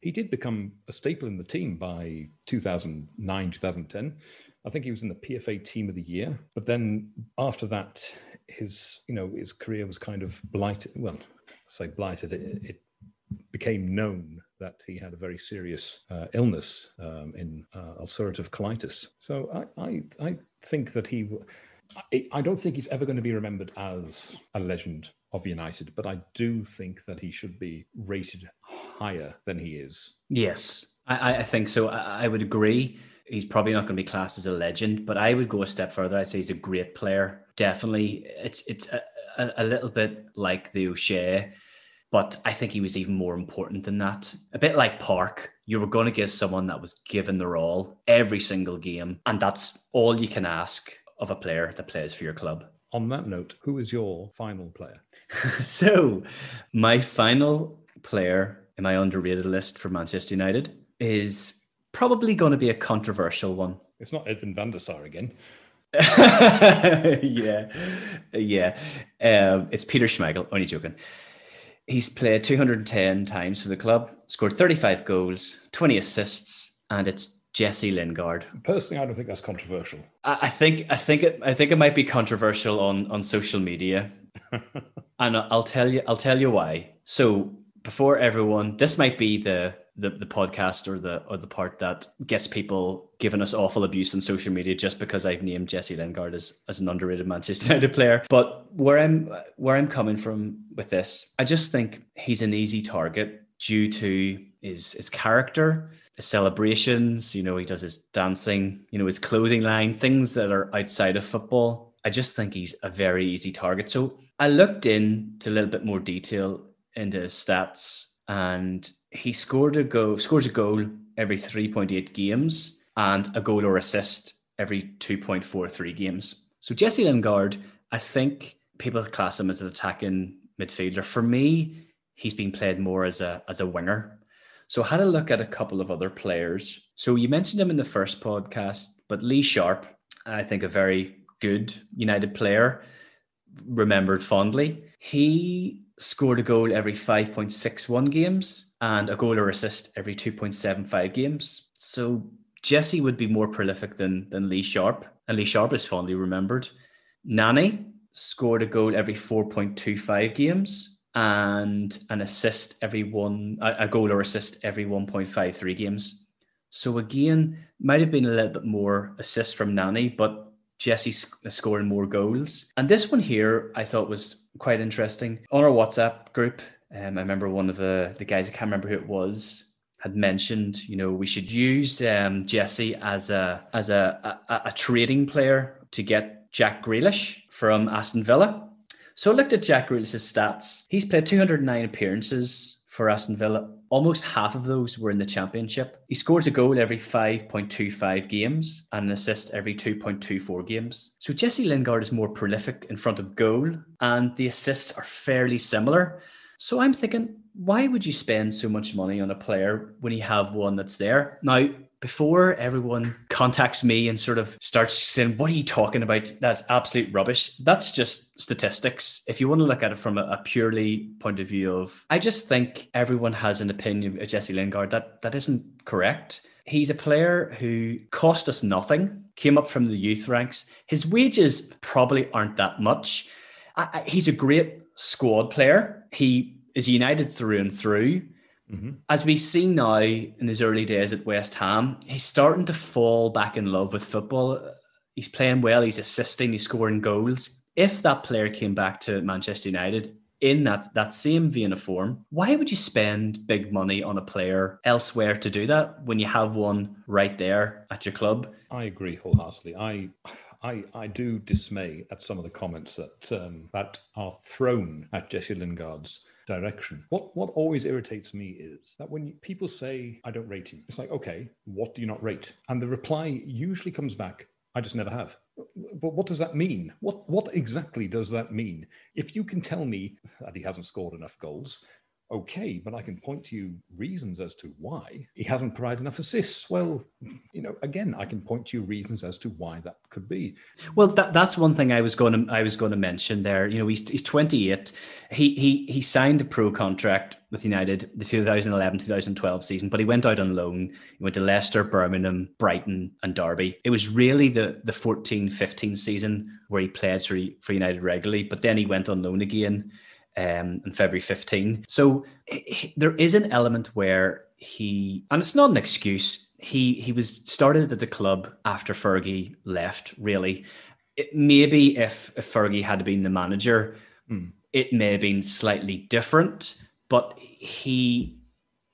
He did become a staple in the team by 2009, 2010. I think he was in the PFA team of the year. But then after that, his, you know, his career was kind of blighted. Well, say blighted. It, it became known that he had a very serious uh, illness um, in uh, ulcerative colitis. So I, I, I think that he, I don't think he's ever going to be remembered as a legend of United, but I do think that he should be rated higher than he is. Yes, I, I think so. I, I would agree. He's probably not going to be classed as a legend, but I would go a step further. I'd say he's a great player. Definitely, it's it's a, a, a little bit like the O'Shea, but I think he was even more important than that. A bit like Park, you were going to give someone that was given their all every single game, and that's all you can ask of a player that plays for your club. On that note, who is your final player? so, my final player in my underrated list for Manchester United is probably going to be a controversial one. It's not Edwin van der Sar again. yeah, yeah. Um, it's Peter Schmeichel. Only joking. He's played 210 times for the club, scored 35 goals, 20 assists, and it's Jesse Lingard. Personally, I don't think that's controversial. I, I think I think it I think it might be controversial on on social media, and I'll tell you I'll tell you why. So before everyone, this might be the the, the podcast or the or the part that gets people giving us awful abuse on social media just because I've named Jesse Lingard as, as an underrated Manchester United player. But where I'm where I'm coming from with this, I just think he's an easy target due to his his character, his celebrations, you know, he does his dancing, you know, his clothing line, things that are outside of football. I just think he's a very easy target. So I looked into a little bit more detail into his stats and he scored a goal, scores a goal every 3.8 games and a goal or assist every 2.43 games. So Jesse Lingard, I think people class him as an attacking midfielder. For me, he's been played more as a as a winger. So I had a look at a couple of other players. So you mentioned him in the first podcast, but Lee Sharpe, I think a very good United player, remembered fondly. He scored a goal every 5.61 games and a goal or assist every 2.75 games. So Jesse would be more prolific than, than Lee Sharpe, and Lee Sharpe is fondly remembered. Nani scored a goal every 4.25 games and an assist every one, a goal or assist every 1.53 games. So again, might have been a little bit more assists from Nani, but Jesse scoring more goals. And this one here, I thought was quite interesting. On our WhatsApp group, um, I remember one of the, the guys, I can't remember who it was, had mentioned, you know, we should use um, Jesse as a as a, a, a trading player to get Jack Grealish from Aston Villa. So I looked at Jack Grealish's stats. He's played 209 appearances for Aston Villa. Almost half of those were in the championship. He scores a goal every 5.25 games and an assist every 2.24 games. So Jesse Lingard is more prolific in front of goal, and the assists are fairly similar. So I'm thinking, why would you spend so much money on a player when you have one that's there? Now, before everyone contacts me and sort of starts saying, What are you talking about? That's absolute rubbish. That's just statistics. If you want to look at it from a, purely point of view of, I just think everyone has an opinion of Jesse Lingard that that isn't correct. He's a player who cost us nothing, came up from the youth ranks. His wages probably aren't that much. I, I, he's a great squad player. He is United through and through. Mm-hmm. As we see now in his early days at West Ham, he's starting to fall back in love with football. He's playing well, he's assisting, he's scoring goals. If that player came back to Manchester United in that, that same vein of form, why would you spend big money on a player elsewhere to do that when you have one right there at your club? I agree wholeheartedly. I I, I do dismay at some of the comments that um, that are thrown at Jesse Lingard's direction. What what always irritates me is that when people say I don't rate him, it's like okay, what do you not rate? And the reply usually comes back, I just never have. But what does that mean? What what exactly does that mean? If you can tell me that he hasn't scored enough goals, okay, but I can point to you reasons as to why he hasn't provided enough assists. Well, you know, again, I can point to you reasons as to why that could be. Well, that, that's one thing I was going to I was going to mention there. You know, he's he's 28. He he he signed a pro contract with United the 2011-2012 season, but he went out on loan. He went to Leicester, Birmingham, Brighton, and Derby. It was really the the 14-15 season where he played for, for United regularly, but then he went on loan again um, in February 15. So he, there is an element where he, and it's not an excuse. He he was started at the club after Fergie left, really, it, maybe if, if Fergie had been the manager, Mm. it may have been slightly different. But he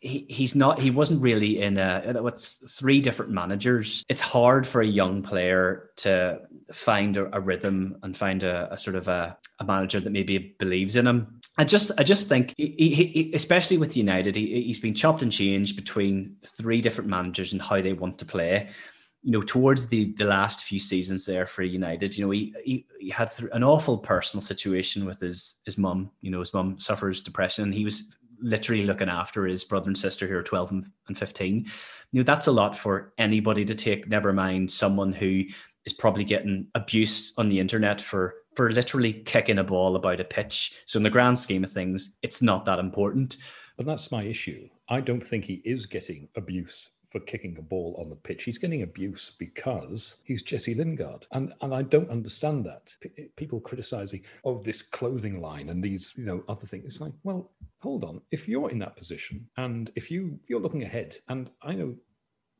he, he's not he wasn't really in a what's three different managers it's hard for a young player to find a, a rhythm and find a, a sort of a, a, manager that maybe believes in him i just i just think he, he, he, especially with united he, he's been chopped and changed between three different managers and how they want to play you know, towards the the last few seasons there for United, you know, he he, he had an awful personal situation with his his mum. You know, his mum suffers depression. And he was literally looking after his brother and sister who are 12 and 15. You know, that's a lot for anybody to take, never mind someone who is probably getting abuse on the internet for for literally kicking a ball about a pitch. So in the grand scheme of things, it's not that important. But that's my issue. I don't think he is getting abuse for kicking a ball on the pitch. He's getting abuse because he's Jesse Lingard, and and I don't understand that. P- people criticizing of oh, this clothing line and these you know other things. It's like, well, hold on. If you're in that position, and if you you're looking ahead, and I know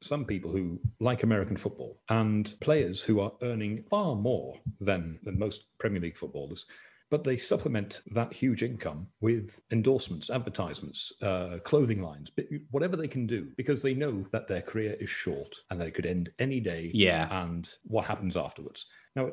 some people who like American football and players who are earning far more than, than most Premier League footballers but they supplement that huge income with endorsements, advertisements, uh, clothing lines, whatever they can do, because they know that their career is short and that it could end any day. Yeah. And what happens afterwards. Now,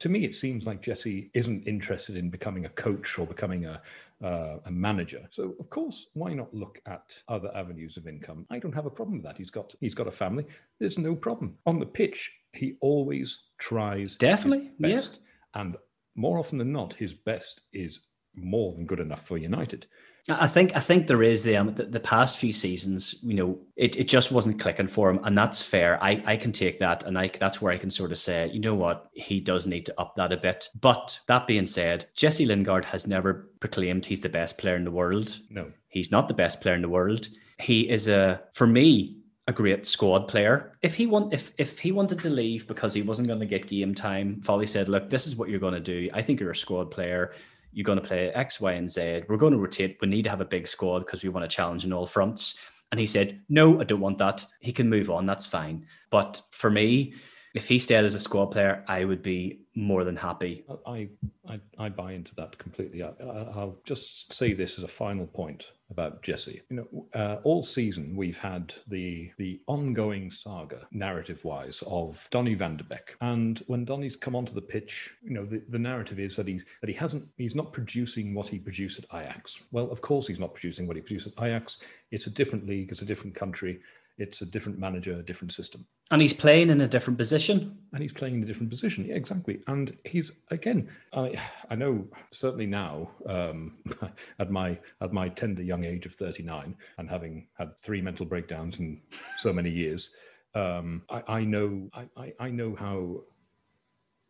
to me, it seems like Jesse isn't interested in becoming a coach or becoming a, uh, a manager. So, of course, why not look at other avenues of income? I don't have a problem with that. He's got he's got a family. There's no problem on the pitch. He always tries definitely best, yeah. and more often than not, his best is more than good enough for United. I think I think there is the, um, the, the past few seasons, you know, it, it just wasn't clicking for him, and that's fair. I, I can take that, and I that's where I can sort of say, you know what, he does need to up that a bit. But that being said, Jesse Lingard has never proclaimed he's the best player in the world. No, he's not the best player in the world. He is a, for me, a great squad player. If he want if if he wanted to leave because he wasn't going to get game time, Foley said, "Look, this is what you're going to do. I think you're a squad player. You're going to play X, Y, and Z. We're going to rotate. We need to have a big squad because we want to challenge in all fronts." And he said, "No, I don't want that. He can move on. That's fine. But for me, if he stayed as a squad player, I would be more than happy. I I, I buy into that completely. I, will just say this as a final point about Jesse. You know, uh, all season we've had the the ongoing saga, narrative-wise, of Donny van de Beek. And when Donny's come onto the pitch, you know, the, the narrative is that he's that he hasn't he's not producing what he produced at Ajax. Well, of course he's not producing what he produced at Ajax. It's a different league. It's a different country it's a different manager, a different system. And he's playing in a different position. And he's playing in a different position. Yeah, exactly. And he's again, I I know certainly now, um, at my at my tender young age of 39 and having had three mental breakdowns in so many years, um, I, I know I, I know how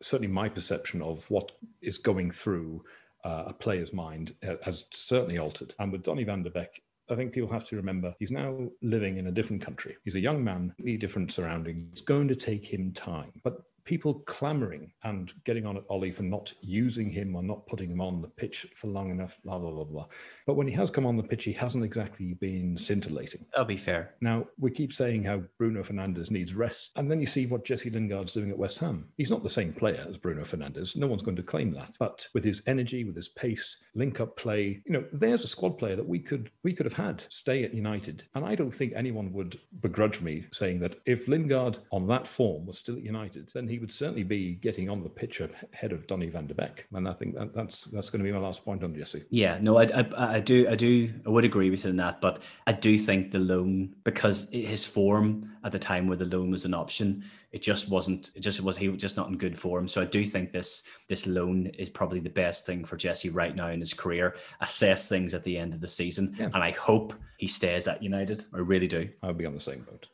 certainly my perception of what is going through uh, a player's mind has certainly altered. And with Donny van de Beek, I think people have to remember he's now living in a different country. He's a young man, different surroundings. It's going to take him time. But people clamoring and getting on at Ole for not using him or not putting him on the pitch for long enough, blah, blah, blah, blah. But when he has come on the pitch, he hasn't exactly been scintillating. That'll be fair. Now, we keep saying how Bruno Fernandes needs rest. And then you see what Jesse Lingard's doing at West Ham. He's not the same player as Bruno Fernandes. No one's going to claim that. But with his energy, with his pace, link up play, you know, there's a squad player that we could we could have had stay at United. And I don't think anyone would begrudge me saying that if Lingard on that form was still at United, then he would certainly be getting on the pitch ahead of Donny van de Beek. And I think that, that's that's going to be my last point on Jesse. Yeah, no, I, I, I do, I do, I would agree with you on that. But I do think the loan, because his form at the time where the loan was an option, it just wasn't. It just was. He was just not in good form. So I do think this this loan is probably the best thing for Jesse right now in his career. Assess things at the end of the season, yeah. and I hope he stays at United. I really do. I'll be on the same boat.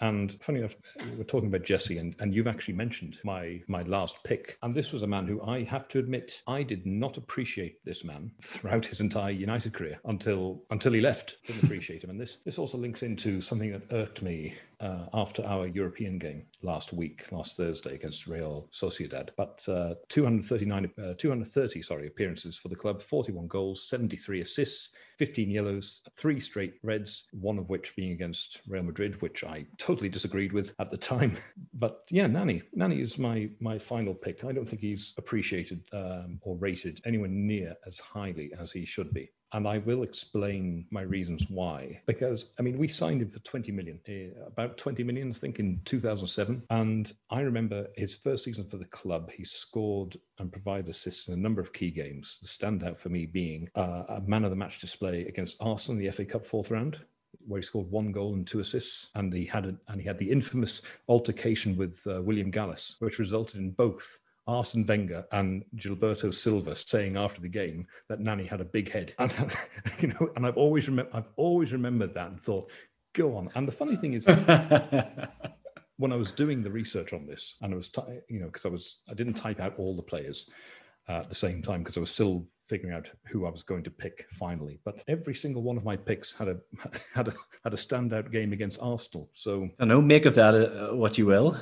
And funny enough, we're talking about Jesse, and, and you've actually mentioned my my last pick. And this was a man who I have to admit I did not appreciate this man throughout his entire United career until until he left. Didn't appreciate him. And this this also links into something that irked me uh, after our European game last week, last Thursday against Real Sociedad. But uh, 239, uh, 230, sorry, appearances for the club, 41 goals, 73 assists. 15 yellows, three straight reds, one of which being against Real Madrid, which I totally disagreed with at the time. But yeah, Nani. Nani is my my final pick. I don't think he's appreciated um, or rated anywhere near as highly as he should be. And I will explain my reasons why. Because, I mean, we signed him for 20 million, uh, about 20 million, I think, in 2007. And I remember his first season for the club, he scored and provided assists in a number of key games. The standout for me being uh, a man of the match display against Arsenal in the FA Cup fourth round where he scored one goal and two assists, and he had a, and he had the infamous altercation with uh, William Gallas, which resulted in both Arsene Wenger and Gilberto Silva saying after the game that Nani had a big head, and you know, and I've always remember, I've always remembered that and thought, go on. And the funny thing is, when I was doing the research on this, and I was, you know, because I was, I didn't type out all the players uh, at the same time because I was still figuring out who I was going to pick finally. But every single one of my picks had a had a had a standout game against Arsenal. So I know, make of that uh, what you will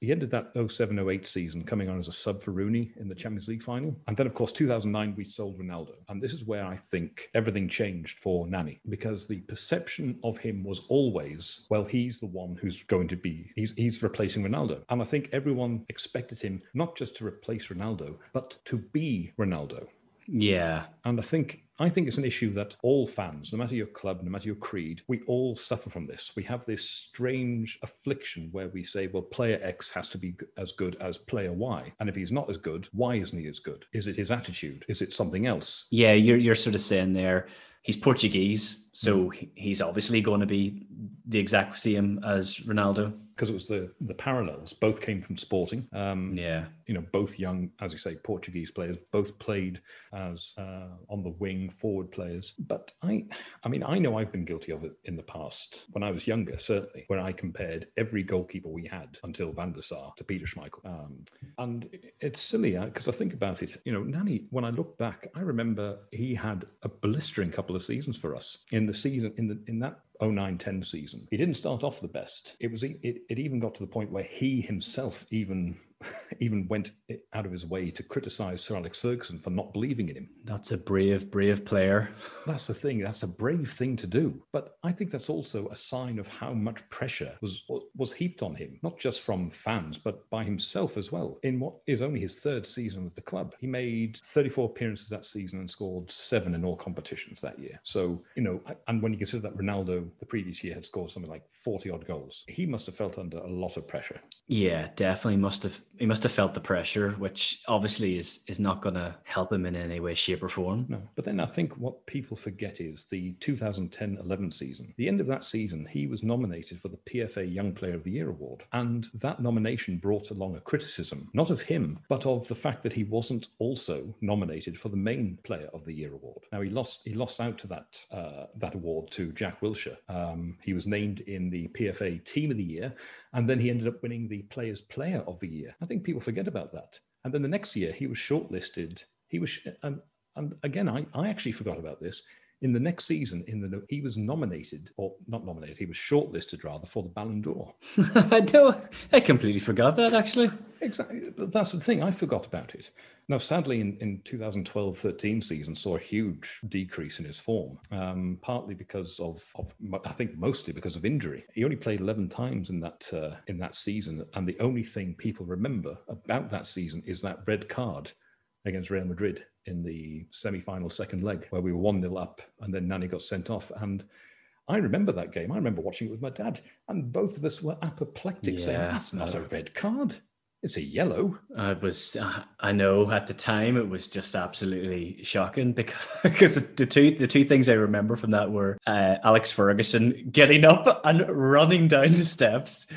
he ended that 0708 season coming on as a sub for Rooney in the Champions League final. And then, of course, 2009, we sold Ronaldo. And this is where I think everything changed for Nani because the perception of him was always, well, he's the one who's going to be, he's, he's replacing Ronaldo. And I think everyone expected him not just to replace Ronaldo, but to be Ronaldo. Yeah. And I think I think it's an issue that all fans, no matter your club, no matter your creed, we all suffer from this. We have this strange affliction where we say, well, player X has to be as good as player Y. And if he's not as good, why isn't he as good? Is it his attitude? Is it something else? Yeah, you're, you're sort of saying there, he's Portuguese, so mm. he's obviously going to be the exact same as Ronaldo because it was the the parallels. Both came from Sporting. Um, yeah, you know, both young, as you say, Portuguese players. Both played as uh, on the wing forward players. But I, I mean, I know I've been guilty of it in the past when I was younger, certainly, where I compared every goalkeeper we had until Van der Sar to Peter Schmeichel. Um, and it's silly because uh, I think about it. You know, Nani. When I look back, I remember he had a blistering couple of seasons for us in the season in the in that 09-10 season. He didn't start off the best. It was it, it even got to the point where he himself even even went out of his way to criticize Sir Alex Ferguson for not believing in him. That's a brave, brave player. That's the thing. That's a brave thing to do. But I think that's also a sign of how much pressure was was heaped on him, not just from fans, but by himself as well. In what is only his third season with the club, he made 34 appearances that season and scored seven in all competitions that year. So you know, and when you consider that Ronaldo the previous year had scored something like 40 odd goals, he must have felt under a lot of pressure. Yeah, definitely must have he must have felt the pressure, which obviously is is not going to help him in any way, shape, or form. No, but then I think what people forget is the 2010-11 season. The end of that season, he was nominated for the PFA Young Player of the Year award, and that nomination brought along a criticism, not of him, but of the fact that he wasn't also nominated for the main Player of the Year award. Now he lost he lost out to that uh, that award to Jack Wilshere. Um, he was named in the PFA Team of the Year, and then he ended up winning the Players Player of the Year. Think people forget about that. And then the next year, he was shortlisted. He was, and, and again, I, I actually forgot about this. In the next season, in the he was nominated, or not nominated, he was shortlisted rather for the Ballon d'Or. I know. I completely forgot that actually. Exactly. That's the thing. I forgot about it. Now, sadly, in, in 2012-13 season saw a huge decrease in his form, um, partly because of, of, I think mostly because of injury. He only played 11 times in that uh, in that season, and the only thing people remember about that season is that red card against Real Madrid in the semi-final second leg, where we were one 0 up, and then Nani got sent off, and. I remember that game. I remember watching it with my dad, and both of us were apoplectic, yeah, saying, "That's not a red card." It's a yellow. I was, uh, I know at the time it was just absolutely shocking because, because the two the two things I remember from that were uh, Alex Ferguson getting up and running down the steps,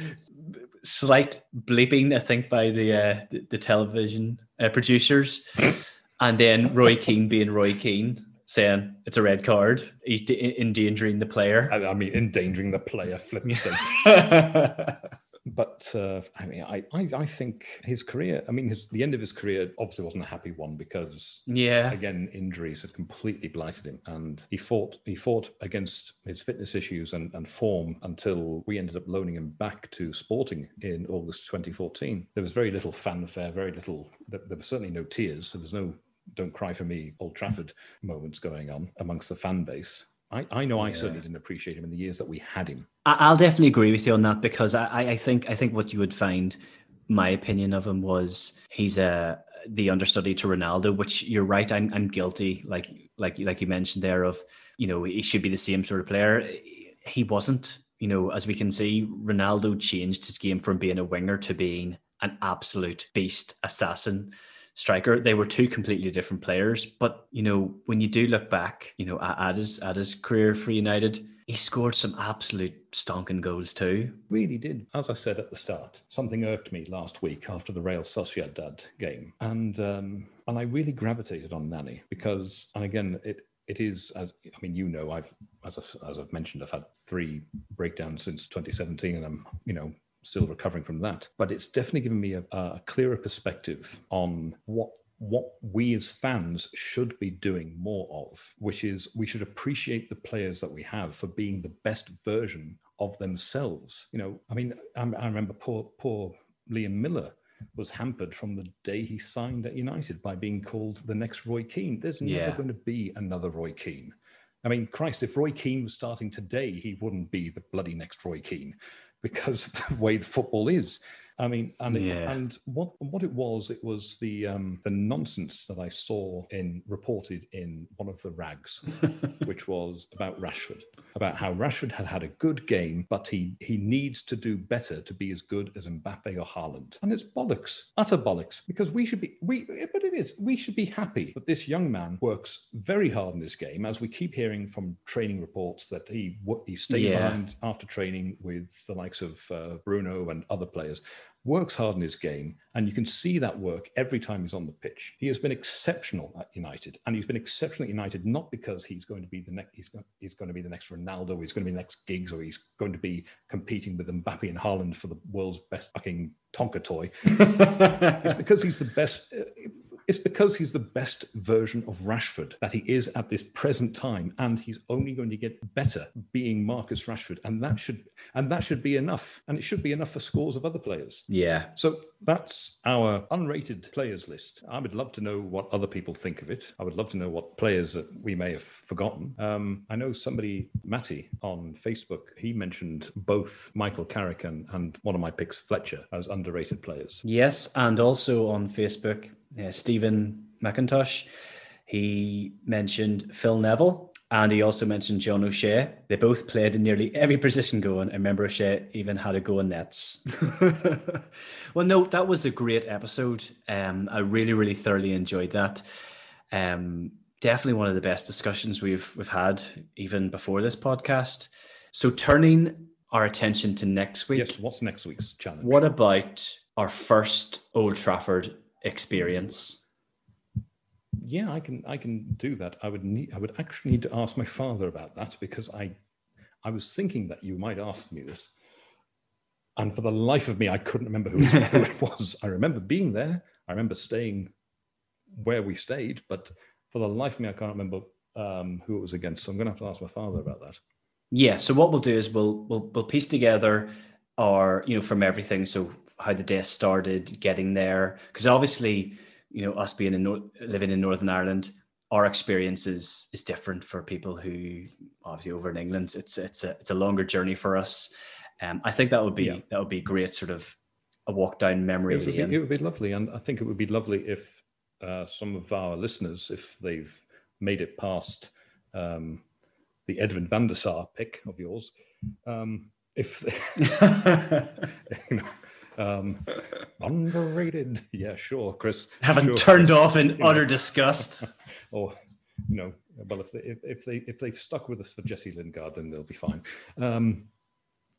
slight bleeping I think by the uh, the, the, television uh, producers, and then Roy Keane being Roy Keane saying it's a red card. He's de- endangering the player. I, I mean, endangering the player. Flip but uh, I mean, I, I, I think his career. I mean, his, the end of his career obviously wasn't a happy one because yeah, again, injuries had completely blighted him, and he fought he fought against his fitness issues and, and form until we ended up loaning him back to Sporting in August 2014. There was very little fanfare, very little. There, there was certainly no tears. There was no don't cry for me Old Trafford moments going on amongst the fan base. I, I know I Yeah. certainly didn't appreciate him in the years that we had him. I- I'll definitely agree with you on that because I, I I think I think what you would find, my opinion of him was he's a the understudy to Ronaldo, which you're right. I'm I'm guilty, like like like you mentioned there of you know he should be the same sort of player. He wasn't. You know, as we can see, Ronaldo changed his game from being a winger to being an absolute beast assassin striker. They were two completely different players. But you know, when you do look back, you know, at, his at his career for United, he scored some absolute stonking goals too. Really did. As I said at the start, something irked me last week after the Real Sociedad game, and um, and I really gravitated on Nani because, and again, it it is as I mean, you know, I've as I, as I've mentioned, I've had three breakdowns since 2017, and I'm you know still recovering from that. But it's definitely given me a, a clearer perspective on what what we as fans should be doing more of, which is we should appreciate the players that we have for being the best version of themselves. You know, I mean, I, I remember poor poor Liam Miller was hampered from the day he signed at United by being called the next Roy Keane. There's never Yeah. going to be another Roy Keane. I mean, Christ, if Roy Keane was starting today, he wouldn't be the bloody next Roy Keane because the way the football is. I mean, and it, Yeah. and what what it was, it was the um, the nonsense that I saw in reported in one of the rags, which was about Rashford, about how Rashford had had a good game, but he he needs to do better to be as good as Mbappe or Haaland, and it's bollocks, utter bollocks, because we should be we, but it is we should be happy that this young man works very hard in this game, as we keep hearing from training reports that he he stayed Yeah. behind after training with the likes of uh, Bruno and other players works hard in his game, and you can see that work every time he's on the pitch. He has been exceptional at United, and he's been exceptional at United not because he's going to be the next he's going, he's going to be the next Ronaldo, he's going to be the next Giggs, or he's going to be competing with Mbappe and Haaland for the world's best fucking Tonka toy. It's because he's the best. Uh, It's because he's the best version of Rashford that he is at this present time, and he's only going to get better being Marcus Rashford, and that should and that should be enough, and it should be enough for scores of other players. yeah. So that's our unrated players list. I would love to know what other people think of it. I would love to know what players that we may have forgotten. Um, I know somebody, Matty, on Facebook, he mentioned both Michael Carrick and, and one of my picks, Fletcher, as underrated players. Yes, and also on Facebook, uh, Stephen McIntosh, he mentioned Phil Neville, and he also mentioned John O'Shea. They both played in nearly every position going. I remember O'Shea even had a go in nets. well, no, that was a great episode. Um, I really, really thoroughly enjoyed that. Um, definitely one of the best discussions we've we've had even before this podcast. So turning our attention to next week. Yes, what's next week's challenge? What about our first Old Trafford experience? Yeah, I can I can do that. I would need I would actually need to ask my father about that because I I was thinking that you might ask me this. And for the life of me, I couldn't remember who it, was. I remember being there. I remember staying where we stayed, but for the life of me, I can't remember um, who it was against. So I'm going to have to ask my father about that. Yeah. So what we'll do is we'll we'll we'll piece together our you know from everything. So how the day started, getting there, because obviously you know us being in living in Northern Ireland, our experience is is different for people who obviously over in England. It's it's a it's a longer journey for us. Um, I think that would be Yeah. that would be great, sort of a walk down memory It would, be, lane. it would be lovely, and I think it would be lovely if uh, some of our listeners, if they've made it past um, the Edwin van der Sar pick of yours, um, if you know, um, underrated, yeah, sure, Chris, Haven't sure. turned off in know. utter disgust. or you know, well, if they if, if they if they've stuck with us for Jesse Lingard, then they'll be fine. Um,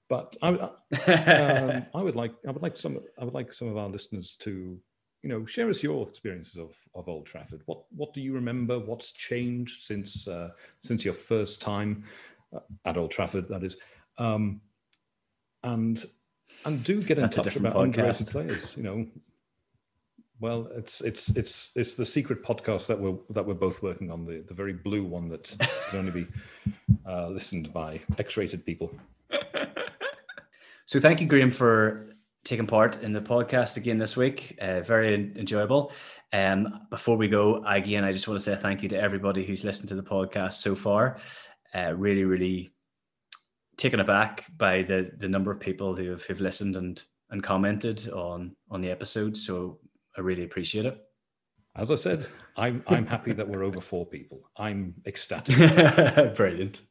but I, um, I would like I would like some I would like some of our listeners to you know share us your experiences of of Old Trafford. What what do you remember? What's changed since uh, since your first time uh, at Old Trafford? That is, um, and and do get in That's touch different about underrated players. You know. Well, it's it's it's it's the secret podcast that we're that we're both working on the the very blue one that can only be uh, listened by X-rated people. So thank you, Graham, for taking part in the podcast again this week. Uh, very enjoyable. Um, before we go, again, I just want to say thank you to everybody who's listened to the podcast so far. Uh, really, really taken aback by the the number of people who have who've listened and and commented on on the episode. So I really appreciate it. As I said, I'm I'm happy that we're over four people. I'm ecstatic. Brilliant.